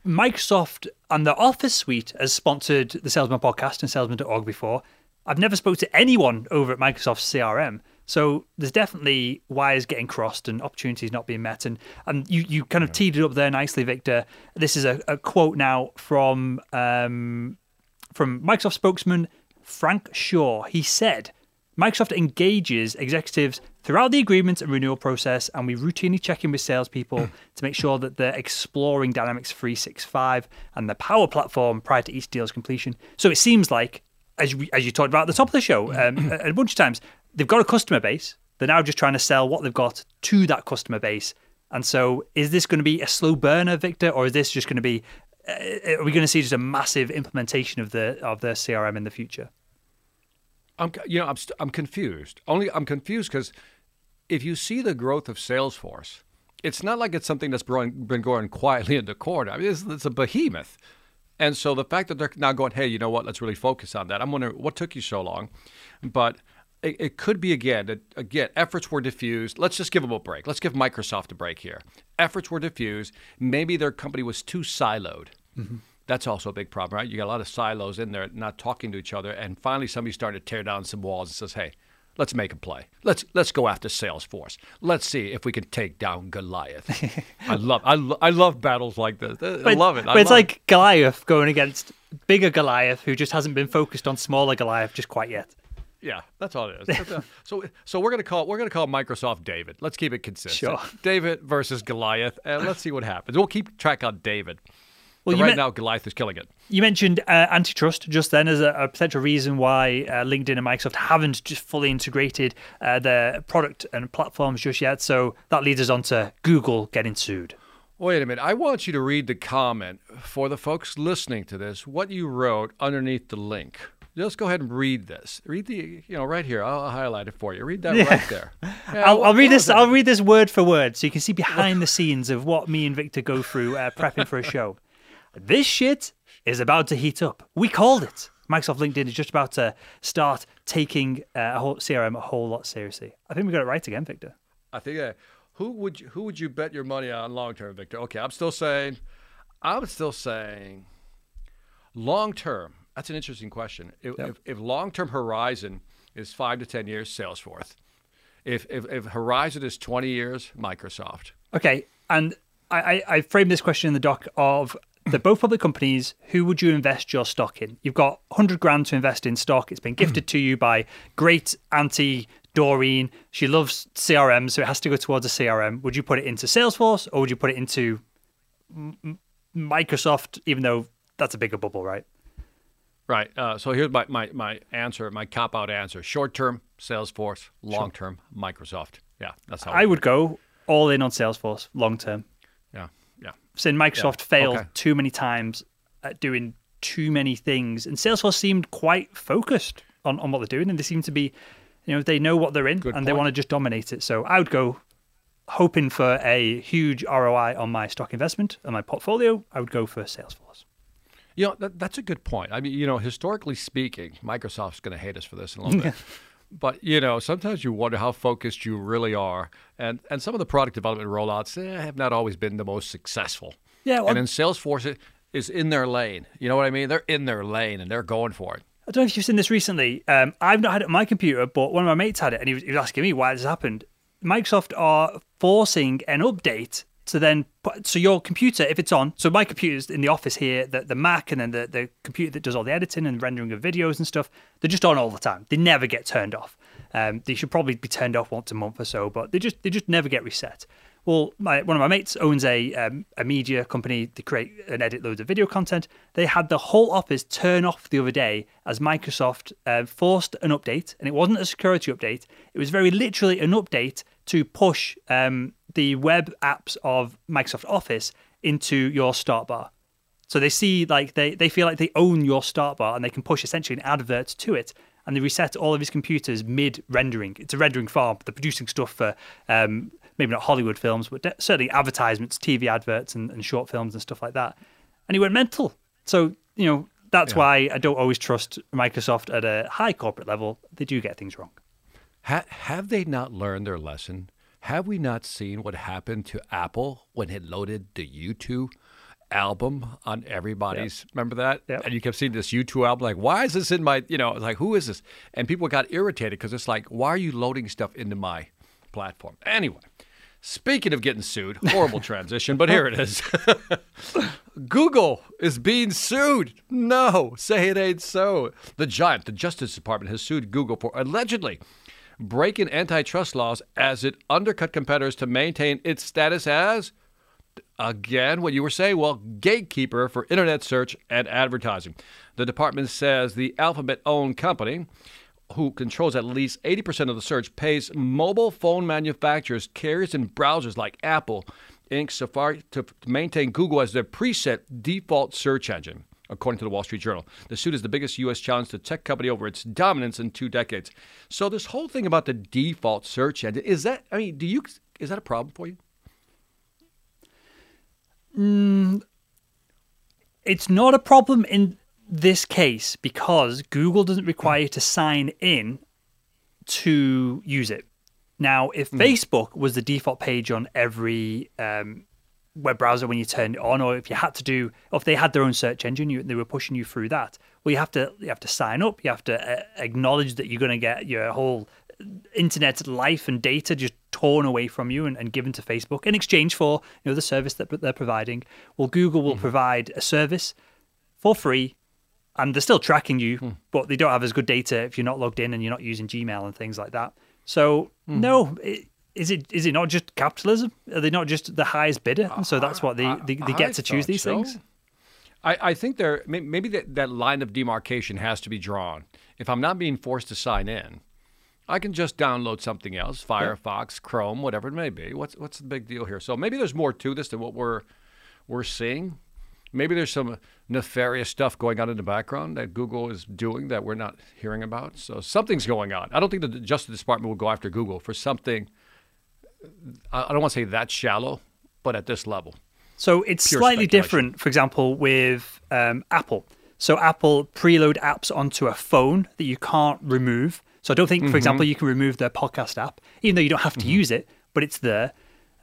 S1: Microsoft and the Office suite has sponsored the Salesman podcast and Salesman.org before. I've never spoke to anyone over at Microsoft's CRM. So there's definitely wires getting crossed and opportunities not being met. And and you, you kind of teed it up there nicely, Victor. This is a, a quote now from um, from Microsoft spokesman Frank Shaw. He said, Microsoft engages executives throughout the agreement and renewal process, and we routinely check in with salespeople [LAUGHS] to make sure that they're exploring Dynamics 365 and the Power Platform prior to each deal's completion. So it seems like, as you, as you talked about at the top of the show um, a, bunch of times, they've got a customer base. They're now just trying to sell what they've got to that customer base. And so, is this going to be a slow burner, Victor, or is this just going to be? Uh, are we going to see just a massive implementation of the of the CRM in the future?
S2: I'm, you know, I'm, st- I'm confused. Only I'm confused because if you see the growth of Salesforce, it's not like it's something that's been going quietly in the corner. I mean, it's, it's a behemoth. And so the fact that they're now going, hey, you know what? Let's really focus on that. I'm wondering what took you so long, but it, it could be again that again efforts were diffused. Let's just give them a break. Let's give Microsoft a break here. Efforts were diffused. Maybe their company was too siloed. Mm-hmm. That's also a big problem, right? You got a lot of silos in there, not talking to each other, and finally somebody started to tear down some walls and says, "Hey, let's make a play. Let's let's go after Salesforce. Let's see if we can take down Goliath." I [LAUGHS] love I, lo- I love battles like this. I
S1: But-
S2: love it. I
S1: But it's
S2: love it.
S1: like Goliath going against bigger Goliath, who just hasn't been focused on smaller Goliath just quite yet.
S2: Yeah, that's all it is. [LAUGHS] So, so we're gonna call we're gonna call Microsoft David. Let's keep it consistent.
S1: Sure.
S2: David versus Goliath, and let's see what happens. We'll keep track on David.
S1: Well, you
S2: right
S1: meant-
S2: now, Goliath is killing it.
S1: You mentioned uh, antitrust just then as a, a potential reason why uh, LinkedIn and Microsoft haven't just fully integrated uh, their product and platforms just yet. So that leads us on to Google getting sued.
S2: Wait a minute. I want you to read the comment for the folks listening to this. What you wrote underneath the link. Just go ahead and read this. Read the, you know, right here. I'll, highlight it for you. Read that right there. [LAUGHS] Yeah,
S1: I'll,
S2: what-
S1: I'll read this. I'll read this word for word, so you can see behind [LAUGHS] the scenes of what me and Victor go through uh, prepping for a show. This shit is about to heat up. We called it. Microsoft LinkedIn is just about to start taking uh, a whole CRM a whole lot seriously. I think we got it right again, Victor.
S2: I think uh, who would you, who would you bet your money on long term, Victor? Okay, I'm still saying, I'm still saying, long term. That's an interesting question. If,
S1: Yep.
S2: if, if long term horizon is five to ten years, Salesforce. If, if if horizon is twenty years, Microsoft.
S1: Okay, and I, I, I framed this question in the doc of they're both public companies. Who would you invest your stock in? You've got 100 grand to invest in stock. It's been gifted to you by great auntie Doreen. She loves CRM, so it has to go towards a CRM. Would you put it into Salesforce or would you put it into Microsoft, even though that's a bigger bubble, right?
S2: Right. Uh, so here's my, my, my answer, my cop out answer. Short term, Salesforce. Long term, Microsoft. Yeah, that's how
S1: I would go all in on Salesforce long term.
S2: Yeah, yeah.
S1: Saying Microsoft failed
S2: okay.
S1: too many times at doing too many things, and Salesforce seemed quite focused on, on what they're doing, and they seem to be, you know, they know what they're in
S2: Good
S1: and they want to just dominate it. So I would go hoping for a huge ROI on my stock investment and my portfolio. I would go for Salesforce.
S2: You know, that, that's a good point. I mean, you know, historically speaking, Microsoft's going to hate us for this in a little [LAUGHS] bit. But you know, sometimes you wonder how focused you really are, and and some of the product development rollouts eh, have not always been the most successful.
S1: Yeah, well-
S2: and then Salesforce i- is in their lane. You know what I mean? They're in their lane and they're going for it.
S1: I don't know if you've seen this recently. Um, I've not had it on my computer, but one of my mates had it, and he was, he was asking me why this happened. Microsoft are forcing an update to then put, so your computer if it's on so my computer's in the office here the, the mac and then the, the computer that does all the editing and rendering of videos and stuff they're just on all the time they never get turned off um, they should probably be turned off once a month or so but they just they just never get reset well, my, one of my mates owns a um, a media company. They create and edit loads of video content. They had the whole office turn off the other day as Microsoft uh, forced an update, and it wasn't a security update. It was very literally an update to push um, the web apps of Microsoft Office into your start bar. So they see like they, they feel like they own your start bar and they can push essentially an advert to it. And they reset all of his computers mid rendering. It's a rendering farm. They're producing stuff for um, maybe not Hollywood films, but de- certainly advertisements, TV adverts, and, and, short films and stuff like that. And he went mental. So, you know, that's yeah. why I don't always trust Microsoft at a high corporate level. They do get things wrong.
S2: Ha- have they not learned their lesson? Have we not seen what happened to Apple when it loaded the U2 album on everybody's? Yep. Remember that?
S1: Yep.
S2: And you kept seeing this U2 album, like, why is this in my, you know, like, who is this? And people got irritated because it's like, why are you loading stuff into my platform? Anyway, Speaking of getting sued, horrible [LAUGHS] transition, but here it is. [LAUGHS] Google is being sued. No, say it ain't so. The giant, the Justice Department, has sued Google for allegedly breaking antitrust laws as it undercut competitors to maintain its status as, again, what you were saying, well, gatekeeper for internet search and advertising. The department says the Alphabet owned company who controls at least 80% of the search, pays mobile phone manufacturers, carriers, and browsers like Apple, Inc., Safari to maintain Google as their preset default search engine, according to the Wall Street Journal. The suit is the biggest U.S. challenge to tech company over its dominance in two decades. So this whole thing about the default search engine is that? I mean, do you is that a problem for you?
S1: Mm, it's not a problem in this case because Google doesn't require you to sign in to use it. Now, if mm. Facebook was the default page on every um, web browser when you turned it on, or if you had to do, if they had their own search engine, you, they were pushing you through that. Well, you have to you have to sign up. You have to uh, acknowledge that you're going to get your whole internet life and data just torn away from you and, and, given to Facebook in exchange for you know the service that they're providing. Well, Google will mm provide a service for free and they're still tracking you, hmm. but they don't have as good data if you're not logged in and you're not using Gmail and things like that. So hmm. no, it, is it is it not just capitalism? Are they not just the highest bidder? And so that's what they they, they get I to choose these so. things.
S2: I, I think there maybe that, that line of demarcation has to be drawn. If I'm not being forced to sign in, I can just download something else, Firefox, yeah. Chrome, whatever it may be. What's what's the big deal here? So maybe there's more to this than what we're we're seeing. Maybe there's some nefarious stuff going on in the background that Google is doing that we're not hearing about. So something's going on. I don't think the Justice Department will go after Google for something. I don't want to say that shallow, but at this level.
S1: So it's slightly different, for example, with um, Apple. So Apple preload apps onto a phone that you can't remove. So I don't think, for mm-hmm. example, you can remove their podcast app, even though you don't have to mm-hmm. use it, but it's there.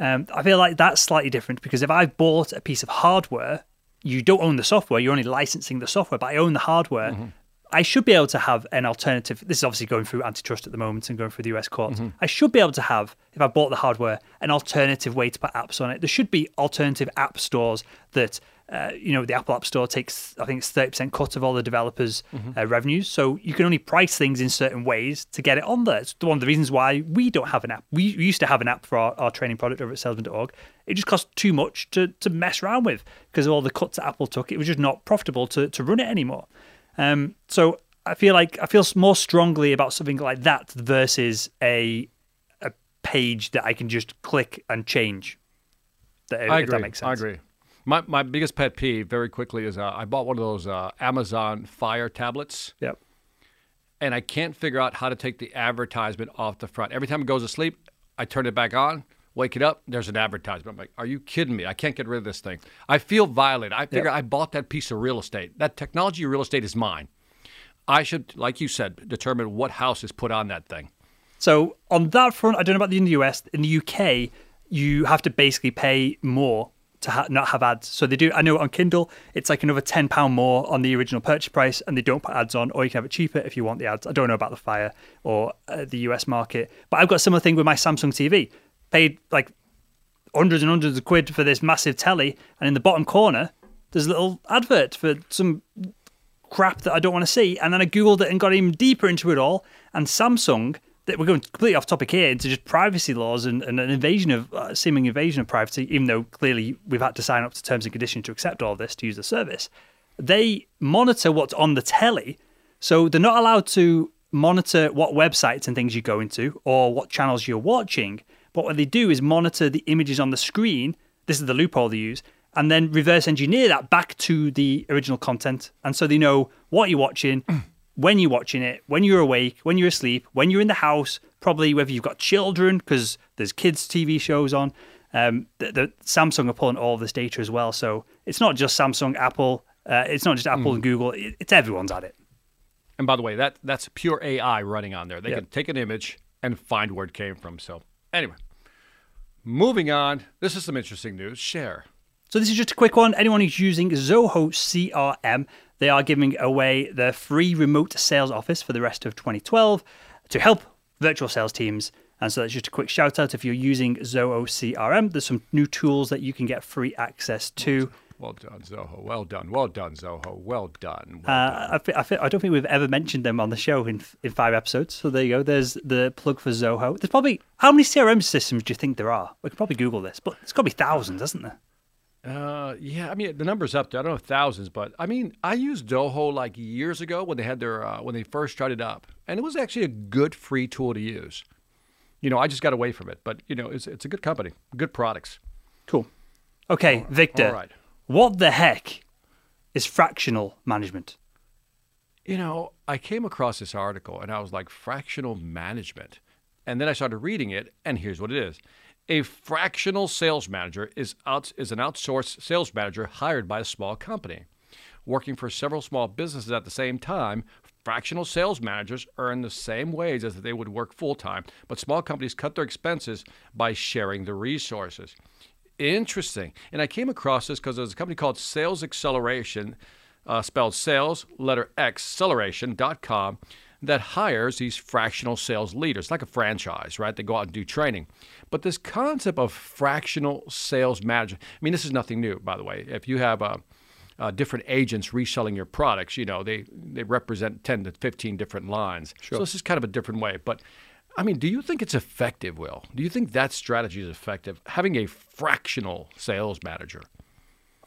S1: Um, I feel like that's slightly different because if I've bought a piece of hardware you don't own the software, you're only licensing the software, but I own the hardware. Mm-hmm. I should be able to have an alternative. This is obviously going through antitrust at the moment and going through the US courts. Mm-hmm. I should be able to have, if I bought the hardware, an alternative way to put apps on it. There should be alternative app stores that uh, you know, the Apple App Store takes, I think it's 30% cut of all the developers' mm-hmm. uh, revenues. So you can only price things in certain ways to get it on there. It's one of the reasons why we don't have an app. We, we used to have an app for our, our training product over at salesman.org. It just cost too much to, to mess around with because of all the cuts that Apple took. It was just not profitable to, to run it anymore. Um, so I feel like I feel more strongly about something like that versus a a page that I can just click and change.
S2: That, I agree. That makes sense. I agree. My my biggest pet peeve, very quickly, is uh, I bought one of those uh, Amazon Fire tablets.
S1: Yep.
S2: And I can't figure out how to take the advertisement off the front. Every time it goes to sleep, I turn it back on, wake it up, there's an advertisement. I'm like, are you kidding me? I can't get rid of this thing. I feel violated. I figure yep. I bought that piece of real estate. That technology real estate is mine. I should, like you said, determine what house is put on that thing.
S1: So on that front, I don't know about the in the US. In the UK, you have to basically pay more to ha- not have ads. So they do. I know on Kindle, it's like another ten pound more on the original purchase price, and they don't put ads on, or you can have it cheaper if you want the ads. I don't know about the Fire or uh, the US market, but I've got a similar thing with my Samsung TV. Paid like hundreds and hundreds of quid for this massive telly, and in the bottom corner, there's a little advert for some crap that I don't want to see. And then I googled it and got even deeper into it all, and Samsung that we're going completely off topic here into just privacy laws and, and an invasion of uh, seeming invasion of privacy, even though clearly we've had to sign up to terms and conditions to accept all this to use the service. They monitor what's on the telly, so they're not allowed to monitor what websites and things you go into or what channels you're watching. But what they do is monitor the images on the screen. This is the loophole they use, and then reverse engineer that back to the original content. And so they know what you're watching when you're watching it, when you're awake, when you're asleep, when you're in the house, probably whether you've got children, because there's kids' TV shows on. Um, the, the, Samsung are pulling all of this data as well. So it's not just Samsung, Apple. Uh, it's not just Apple mm. and Google. It, it's everyone's at it.
S2: And by the way, that that's pure AI running on there. They yep. can take an image and find where it came from. So anyway, moving on. This is some interesting news. Share.
S1: So this is just a quick one. Anyone who's using Zoho CRM, they are giving away the free remote sales office for the rest of 2012 to help virtual sales teams. And so that's just a quick shout out if you're using Zoho CRM. There's some new tools that you can get free access to.
S2: Well done, Zoho. Well done. Well done, Zoho. Well done.
S1: Well uh, done. I, I, I, don't think we've ever mentioned them on the show in, in five episodes. So there you go. There's the plug for Zoho. There's probably, how many CRM systems do you think there are? We could probably Google this, but it's got to be thousands, hasn't there?
S2: Uh, yeah, I mean the numbers up there. I don't know thousands, but I mean I used Zoho like years ago when they had their uh, when they first started up, and it was actually a good free tool to use. You know, I just got away from it, but you know, it's it's a good company, good products.
S1: Cool. Okay, Victor. All right. What the heck is fractional management?
S2: You know, I came across this article and I was like, fractional management. And then I started reading it, and here's what it is a fractional sales manager is, out, is an outsourced sales manager hired by a small company. Working for several small businesses at the same time, fractional sales managers earn the same wage as they would work full time, but small companies cut their expenses by sharing the resources. Interesting. And I came across this because there's a company called Sales Acceleration, uh, spelled sales, letter X, acceleration.com that hires these fractional sales leaders, like a franchise, right? They go out and do training. But this concept of fractional sales manager, I mean, this is nothing new, by the way. If you have uh, uh, different agents reselling your products, you know, they, they represent 10 to 15 different lines. Sure. So this is kind of a different way. But I mean, do you think it's effective, Will? Do you think that strategy is effective? Having a fractional sales manager?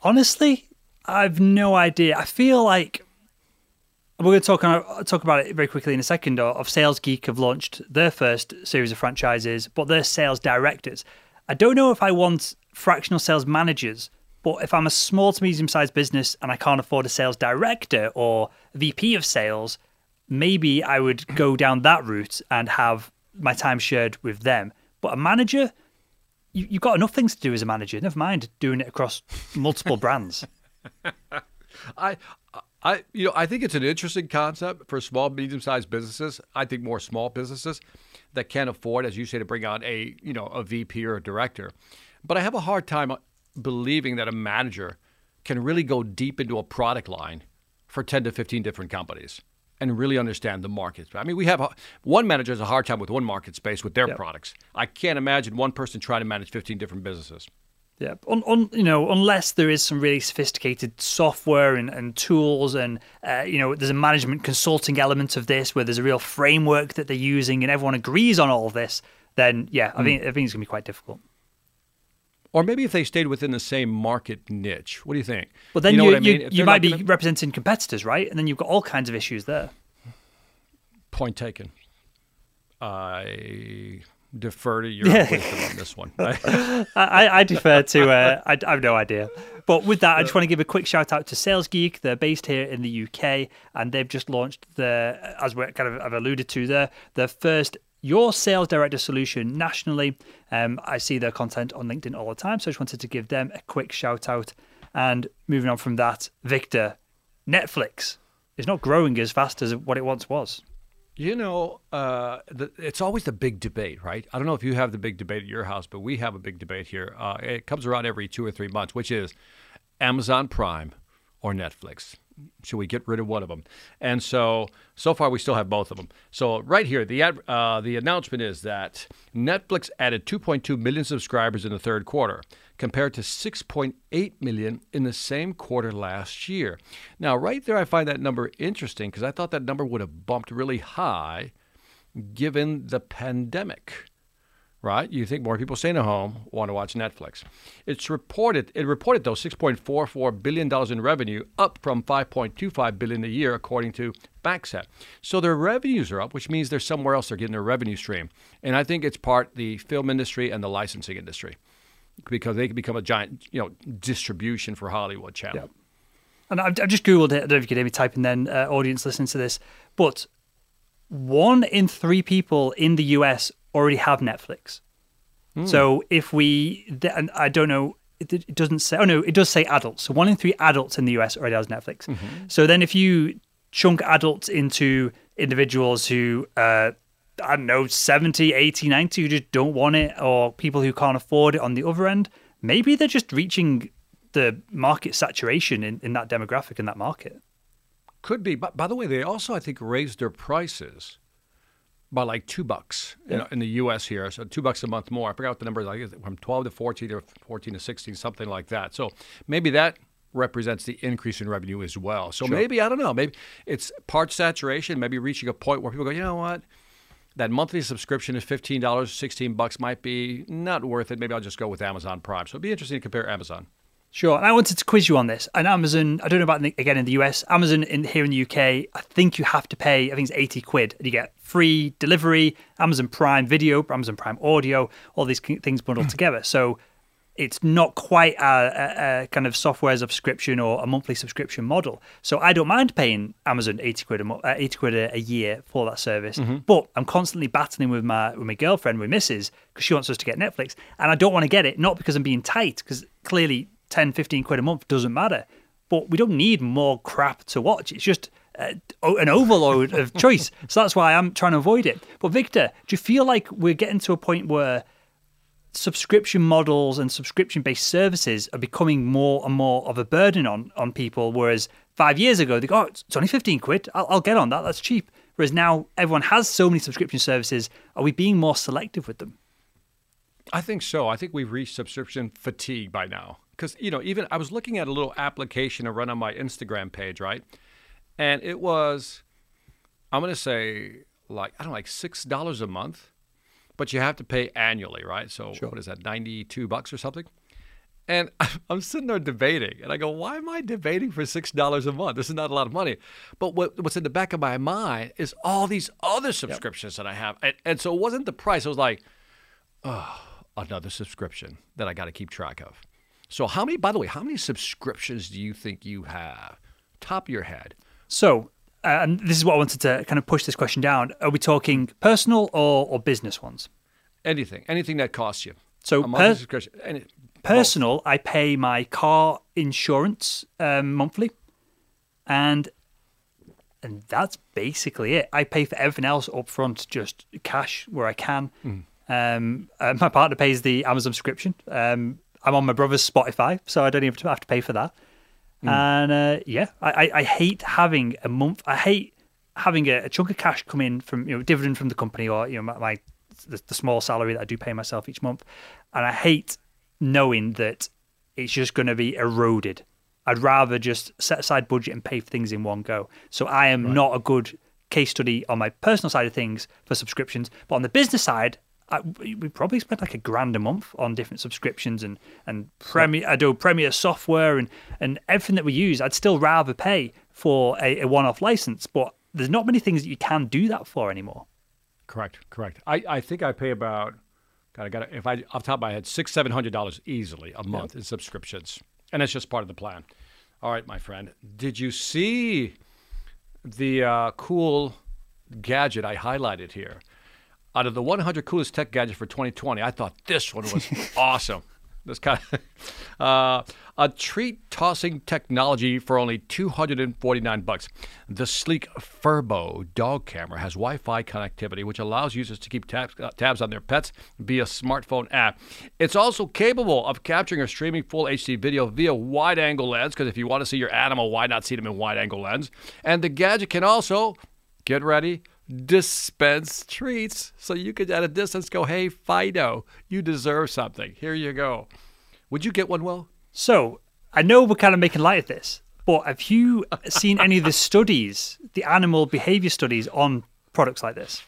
S1: Honestly, I've no idea. I feel like we're going to talk, talk about it very quickly in a second. Of Sales Geek have launched their first series of franchises, but they're sales directors. I don't know if I want fractional sales managers, but if I'm a small to medium sized business and I can't afford a sales director or VP of sales, maybe I would go down that route and have my time shared with them. But a manager, you, have got enough things to do as a manager. Never mind doing it across multiple [LAUGHS] brands.
S2: I I you know I think it's an interesting concept for small medium sized businesses. I think more small businesses that can't afford, as you say, to bring on a you know a VP or a director. But I have a hard time uh, believing that a manager can really go deep into a product line for 10 to 15 different companies and really understand the markets. I mean, we have a, one manager has a hard time with one market space with their yep. products. I can't imagine one person trying to manage 15 different businesses.
S1: Yeah, on, on you know, unless there is some really sophisticated software and, and tools, and uh, you know, there's a management consulting element of this where there's a real framework that they're using, and everyone agrees on all of this. Then, yeah, I mm. think I think it's gonna be quite difficult.
S2: Or maybe if they stayed within the same market niche. What do you think?
S1: Well, then you, know you, I mean? you, you might be gonna... representing competitors, right? And then you've got all kinds of issues there.
S2: Point taken. I defer to your [LAUGHS] wisdom on this one. [LAUGHS]
S1: I, I, defer to. Uh, I, I, have no idea. But with that, I just want to give a quick shout out to Sales Geek. They're based here in the UK, and they've just launched the, as we kind of have alluded to, there, the first your sales director solution nationally. Um, I see their content on LinkedIn all the time, so I just wanted to give them a quick shout out. And moving on from that, Victor, Netflix is not growing as fast as what it once was.
S2: You know, uh, the, it's always the big debate, right? I don't know if you have the big debate at your house, but we have a big debate here. Uh, it comes around every two or three months, which is Amazon Prime or Netflix. Should we get rid of one of them? And so, so far we still have both of them. So right here, the ad, uh, the announcement is that Netflix added 2.2 million subscribers in the third quarter, compared to 6.8 million in the same quarter last year. Now, right there, I find that number interesting because I thought that number would have bumped really high, given the pandemic right? You think more people staying at home want to watch Netflix. It's reported it reported though 6.44 billion dollars in revenue, up from 5.25 billion a year according to FactSet. So their revenues are up, which means there's somewhere else they're getting their revenue stream. And I think it's part the film industry and the licensing industry because they can become a giant, you know, distribution for Hollywood channel.
S1: And I've, I've just googled it. I don't know if you can hear me typing. Then uh, audience listening to this, but one in three people in the US already have Netflix. Mm. So if we, and I don't know, it, it, doesn't say. Oh no, it does say adults. So one in three adults in the US already has Netflix. Mm-hmm. So then if you chunk adults into individuals who, uh, I don't know, 70, 80, 90, who just don't want it, or people who can't afford it on the other end, maybe they're just reaching the market saturation in, in that demographic in that market.
S2: Could be. But by the way, they also, I think, raised their prices by like two bucks yeah. know, in the U.S. here, so two bucks a month more. I forgot what the number is, like from 12 to 14 or 14 to 16, something like that. So maybe that represents the increase in revenue as well. So sure. maybe I don't know, maybe it's part saturation, maybe reaching a point where people go, you know what, that monthly subscription is fifteen dollars, sixteen bucks might be not worth it. Maybe I'll just go with Amazon Prime. So it'd be interesting to compare Amazon.
S1: Sure. And I wanted to quiz you on this. And Amazon, I don't know about the, again in the US, Amazon in here in the UK, I think you have to pay, I think it's 80 quid. And you get free delivery, Amazon Prime Video, Amazon Prime Audio, all these things bundled hmm. together. So it's not quite a, a, a, kind of software subscription or a monthly subscription model. So I don't mind paying Amazon 80 quid a, mo- uh, 80 quid a, a, year for that service. Mm-hmm. But I'm constantly battling with my with my girlfriend, with Mrs., because she wants us to get Netflix. And I don't want to get it, not because I'm being tight, because clearly 10, 15 quid a month doesn't matter. But we don't need more crap to watch. It's just uh, an overload of [LAUGHS] choice. So that's why I'm trying to avoid it. But Victor, do you feel like we're getting to a point where subscription models and subscription based services are becoming more and more of a burden on, on people? Whereas five years ago, they go, oh, it's only 15 quid. I'll, I'll get on that. That's cheap. Whereas now everyone has so many subscription services. Are we being more selective with them?
S2: I think so. I think we've reached subscription fatigue by now because you know even I was looking at a little application to run on my Instagram page, right? And it was, I'm gonna say like I don't know, like six dollars a month, but you have to pay annually, right? So sure. what is that, ninety two bucks or something? And [LAUGHS] I'm sitting there debating, and I go, "Why am I debating for six dollars a month? This is not a lot of money." But what, what's in the back of my mind is all these other subscriptions yep. that I have, and, and so it wasn't the price. It was like, oh, another subscription that I got to keep track of. So, how many, by the way, how many subscriptions do you think you have? Top of your head.
S1: So, uh, and this is what I wanted to kind of push this question down. Are we talking personal or, or business ones?
S2: Anything, anything that costs you.
S1: So, per- any, personal, both. I pay my car insurance um, monthly, and and that's basically it. I pay for everything else up front, just cash where I can. Mm. Um, uh, my partner pays the Amazon subscription. Um, I'm on my brother's Spotify, so I don't even have to pay for that. Mm. And uh, yeah, I, I, hate having a month. I hate having a, a, chunk of cash come in from you know dividend from the company or you know my, my the, the, small salary that I do pay myself each month, and I hate knowing that it's just going to be eroded. I'd rather just set aside budget and pay for things in one go. So I am right. not a good case study on my personal side of things for subscriptions, but on the business side, I, we probably spent like a grand a month on different subscriptions and and Premiere, Adobe Premiere software and and everything that we use. I'd still rather pay for a, a one-off license, but there's not many things that you can do that for anymore.
S2: Correct, correct. I, I think I pay about, God, I got if I off top of my head six seven hundred dollars easily a month in subscriptions, and it's just part of the plan. All right, my friend, did you see the uh, cool gadget I highlighted here? Out of the 100 coolest tech gadgets for 2020, I thought this one was [LAUGHS] awesome. This kind of [LAUGHS] uh, a treat tossing technology for only 249 bucks. The sleek Furbo dog camera has Wi-Fi connectivity, which allows users to keep tabs, uh, tabs on their pets via smartphone app. It's also capable of capturing or streaming full HD video via wide-angle lens. Because if you want to see your animal, why not see them in wide-angle lens? And the gadget can also get ready dispense treats. So you could, at a distance, go, hey, Fido, you deserve something. Here you go. Would you get one, Will?
S1: So I know we're kind of making light of this, but have you seen any of the [LAUGHS] studies, the animal behavior studies on products like this?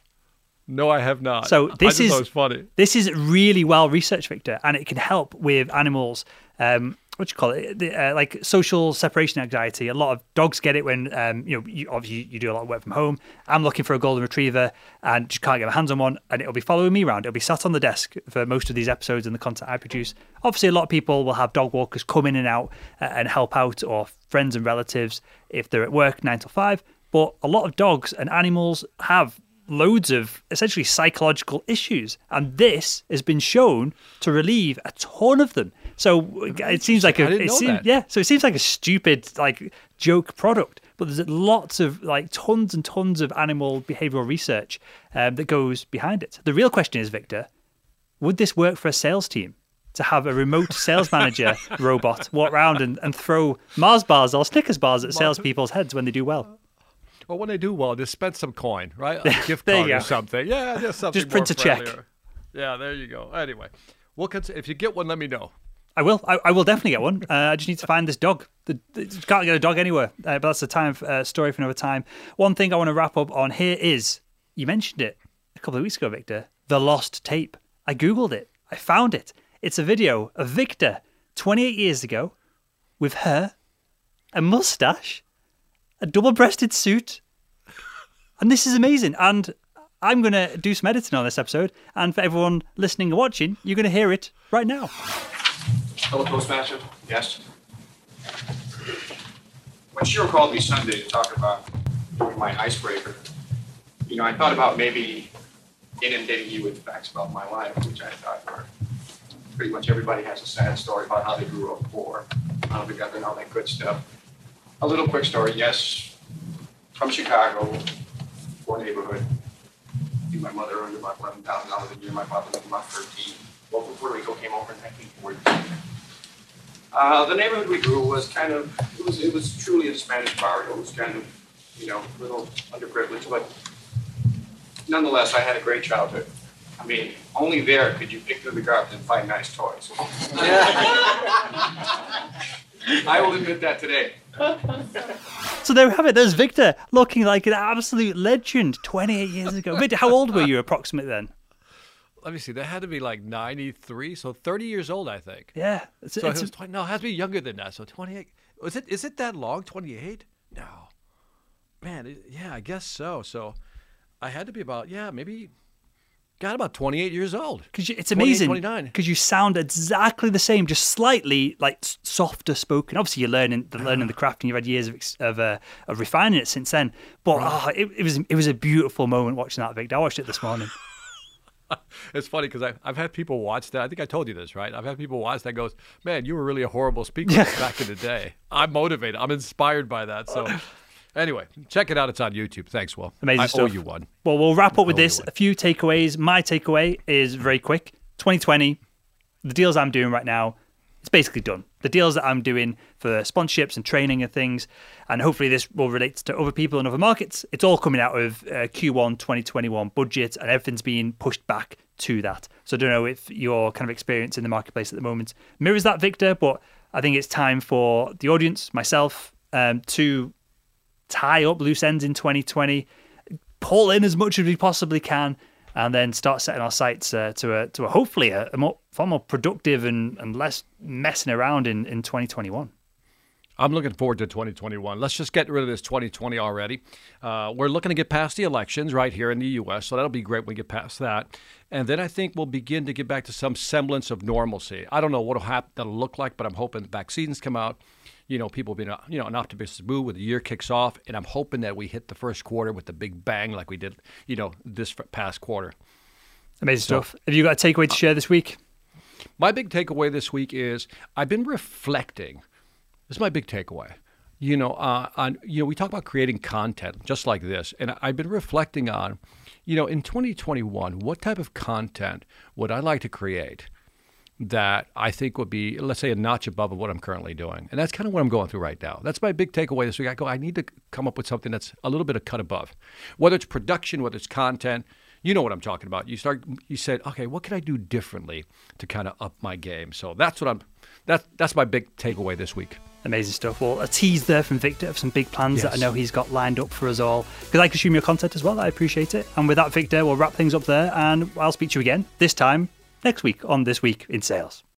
S2: No, I have not.
S1: So this is
S2: funny.
S1: This is really well researched, Victor, and it can help with animals um, what you call it? The, uh, like social separation anxiety. A lot of dogs get it when um, you know you, obviously you do a lot of work from home. I'm looking for a golden retriever and just can't get my hands on one, and it'll be following me around. It'll be sat on the desk for most of these episodes and the content I produce. Obviously, a lot of people will have dog walkers come in and out uh, and help out, or friends and relatives if they're at work nine to five. But a lot of dogs and animals have loads of essentially psychological issues, and this has been shown to relieve a ton of them. So it seems like a it seems, yeah. So it seems like a stupid like joke product, but there's lots of like tons and tons of animal behavioral research um, that goes behind it. The real question is, Victor, would this work for a sales team? To have a remote sales manager [LAUGHS] robot walk around and, and throw Mars bars or Snickers bars at salespeople's heads when they do well.
S2: Well, when they do well, just spend some coin, right? A [LAUGHS] gift card or something. Yeah, just something.
S1: Just print a check.
S2: Yeah, there you go. Anyway, we'll cons- if you get one, let me know.
S1: I will. I, I will definitely get one. Uh, I just need to find this dog. The, the, can't get a dog anywhere. Uh, but that's a time uh, story for another time. One thing I want to wrap up on here is you mentioned it a couple of weeks ago, Victor. The lost tape. I googled it. I found it. It's a video of Victor 28 years ago with her, a mustache, a double-breasted suit, and this is amazing. And I'm going to do some editing on this episode, and for everyone listening and watching, you're going to hear it right now.
S3: Hello, Toastmaster. Yes. When Shiro called me Sunday to talk about my icebreaker, you know, I thought about maybe inundating you with facts about my life, which I thought were pretty much everybody has a sad story about how they grew up poor, how they got and all that good stuff. A little quick story, yes, from Chicago, poor neighborhood. My mother earned about eleven thousand dollars a year. My father earned about thirteen. Local Puerto Rico came over in 1942. Uh, the neighborhood we grew was kind of, it was, it was truly a Spanish barrio. It was kind of, you know, a little underprivileged, but nonetheless, I had a great childhood. I mean, only there could you pick through the garbage and find nice toys. [LAUGHS] [LAUGHS] [LAUGHS] I will admit that today.
S1: So there we have it. There's Victor looking like an absolute legend 28 years ago. Victor, how old were you approximately then?
S2: let me see. That had to be like 93, so 30 years old, I think.
S1: Yeah.
S2: It's, so it's, it was 20, no, it has to be younger than that. So 28. Was it? Is it that long? 28? No. Man, it, yeah, I guess so. So I had to be about yeah, maybe got about 28 years old.
S1: Because it's amazing. 29. Because you sound exactly the same, just slightly like softer spoken. Obviously, you're learning the learning the craft, and you've had years of of, uh, of refining it since then. But right. oh, it, it was it was a beautiful moment watching that, Victor. I watched it this morning. [LAUGHS]
S2: it's funny because I've, I've had people watch that. I think I told you this, right? I've had people watch that goes, man, you were really a horrible speaker back in the day. I'm motivated. I'm inspired by that. So [LAUGHS] anyway, check it out. It's on YouTube. Thanks, Will.
S1: Amazing
S2: I
S1: stuff.
S2: owe you one.
S1: Well, we'll wrap up with this. A few takeaways. My takeaway is very quick. 2020, the deals I'm doing right now, it's basically done. The deals that I'm doing for sponsorships and training and things, and hopefully this will relate to other people in other markets. It's all coming out of uh, Q1 2021 budget, and everything's being pushed back to that. So I don't know if your kind of experience in the marketplace at the moment mirrors that, Victor, but I think it's time for the audience, myself, um, to tie up loose ends in 2020, pull in as much as we possibly can, and then start setting our sights uh, to a to a hopefully a, a, more far more productive and, and less messing around in, in 2021.
S2: I'm looking forward to 2021. Let's just get rid of this 2020 already. Uh, we're looking to get past the elections right here in the U.S., so that'll be great when we get past that. And then I think we'll begin to get back to some semblance of normalcy. I don't know what that'll look like, but I'm hoping vaccines come out. You know, people being you know an optimistic mood when the year kicks off, and I'm hoping that we hit the first quarter with the big bang like we did, you know, this past quarter.
S1: Amazing so, stuff. Have you got a takeaway to share this week?
S2: My big takeaway this week is I've been reflecting. This is my big takeaway. You know, uh, on you know, we talk about creating content just like this, and I've been reflecting on, you know, in 2021, what type of content would I like to create? That I think would be, let's say, a notch above of what I'm currently doing. And that's kind of what I'm going through right now. That's my big takeaway this week. I go, I need to come up with something that's a little bit of cut above, whether it's production, whether it's content. You know what I'm talking about. You start, you said, okay, what can I do differently to kind of up my game? So that's what I'm, that's, that's my big takeaway this week.
S1: Amazing stuff. Well, a tease there from Victor of some big plans
S2: Yes.
S1: that I know he's got lined up for us all. Because I consume your content as well. I appreciate it. And with that, Victor, we'll wrap things up there and I'll speak to you again, this time next week on This Week in Sales.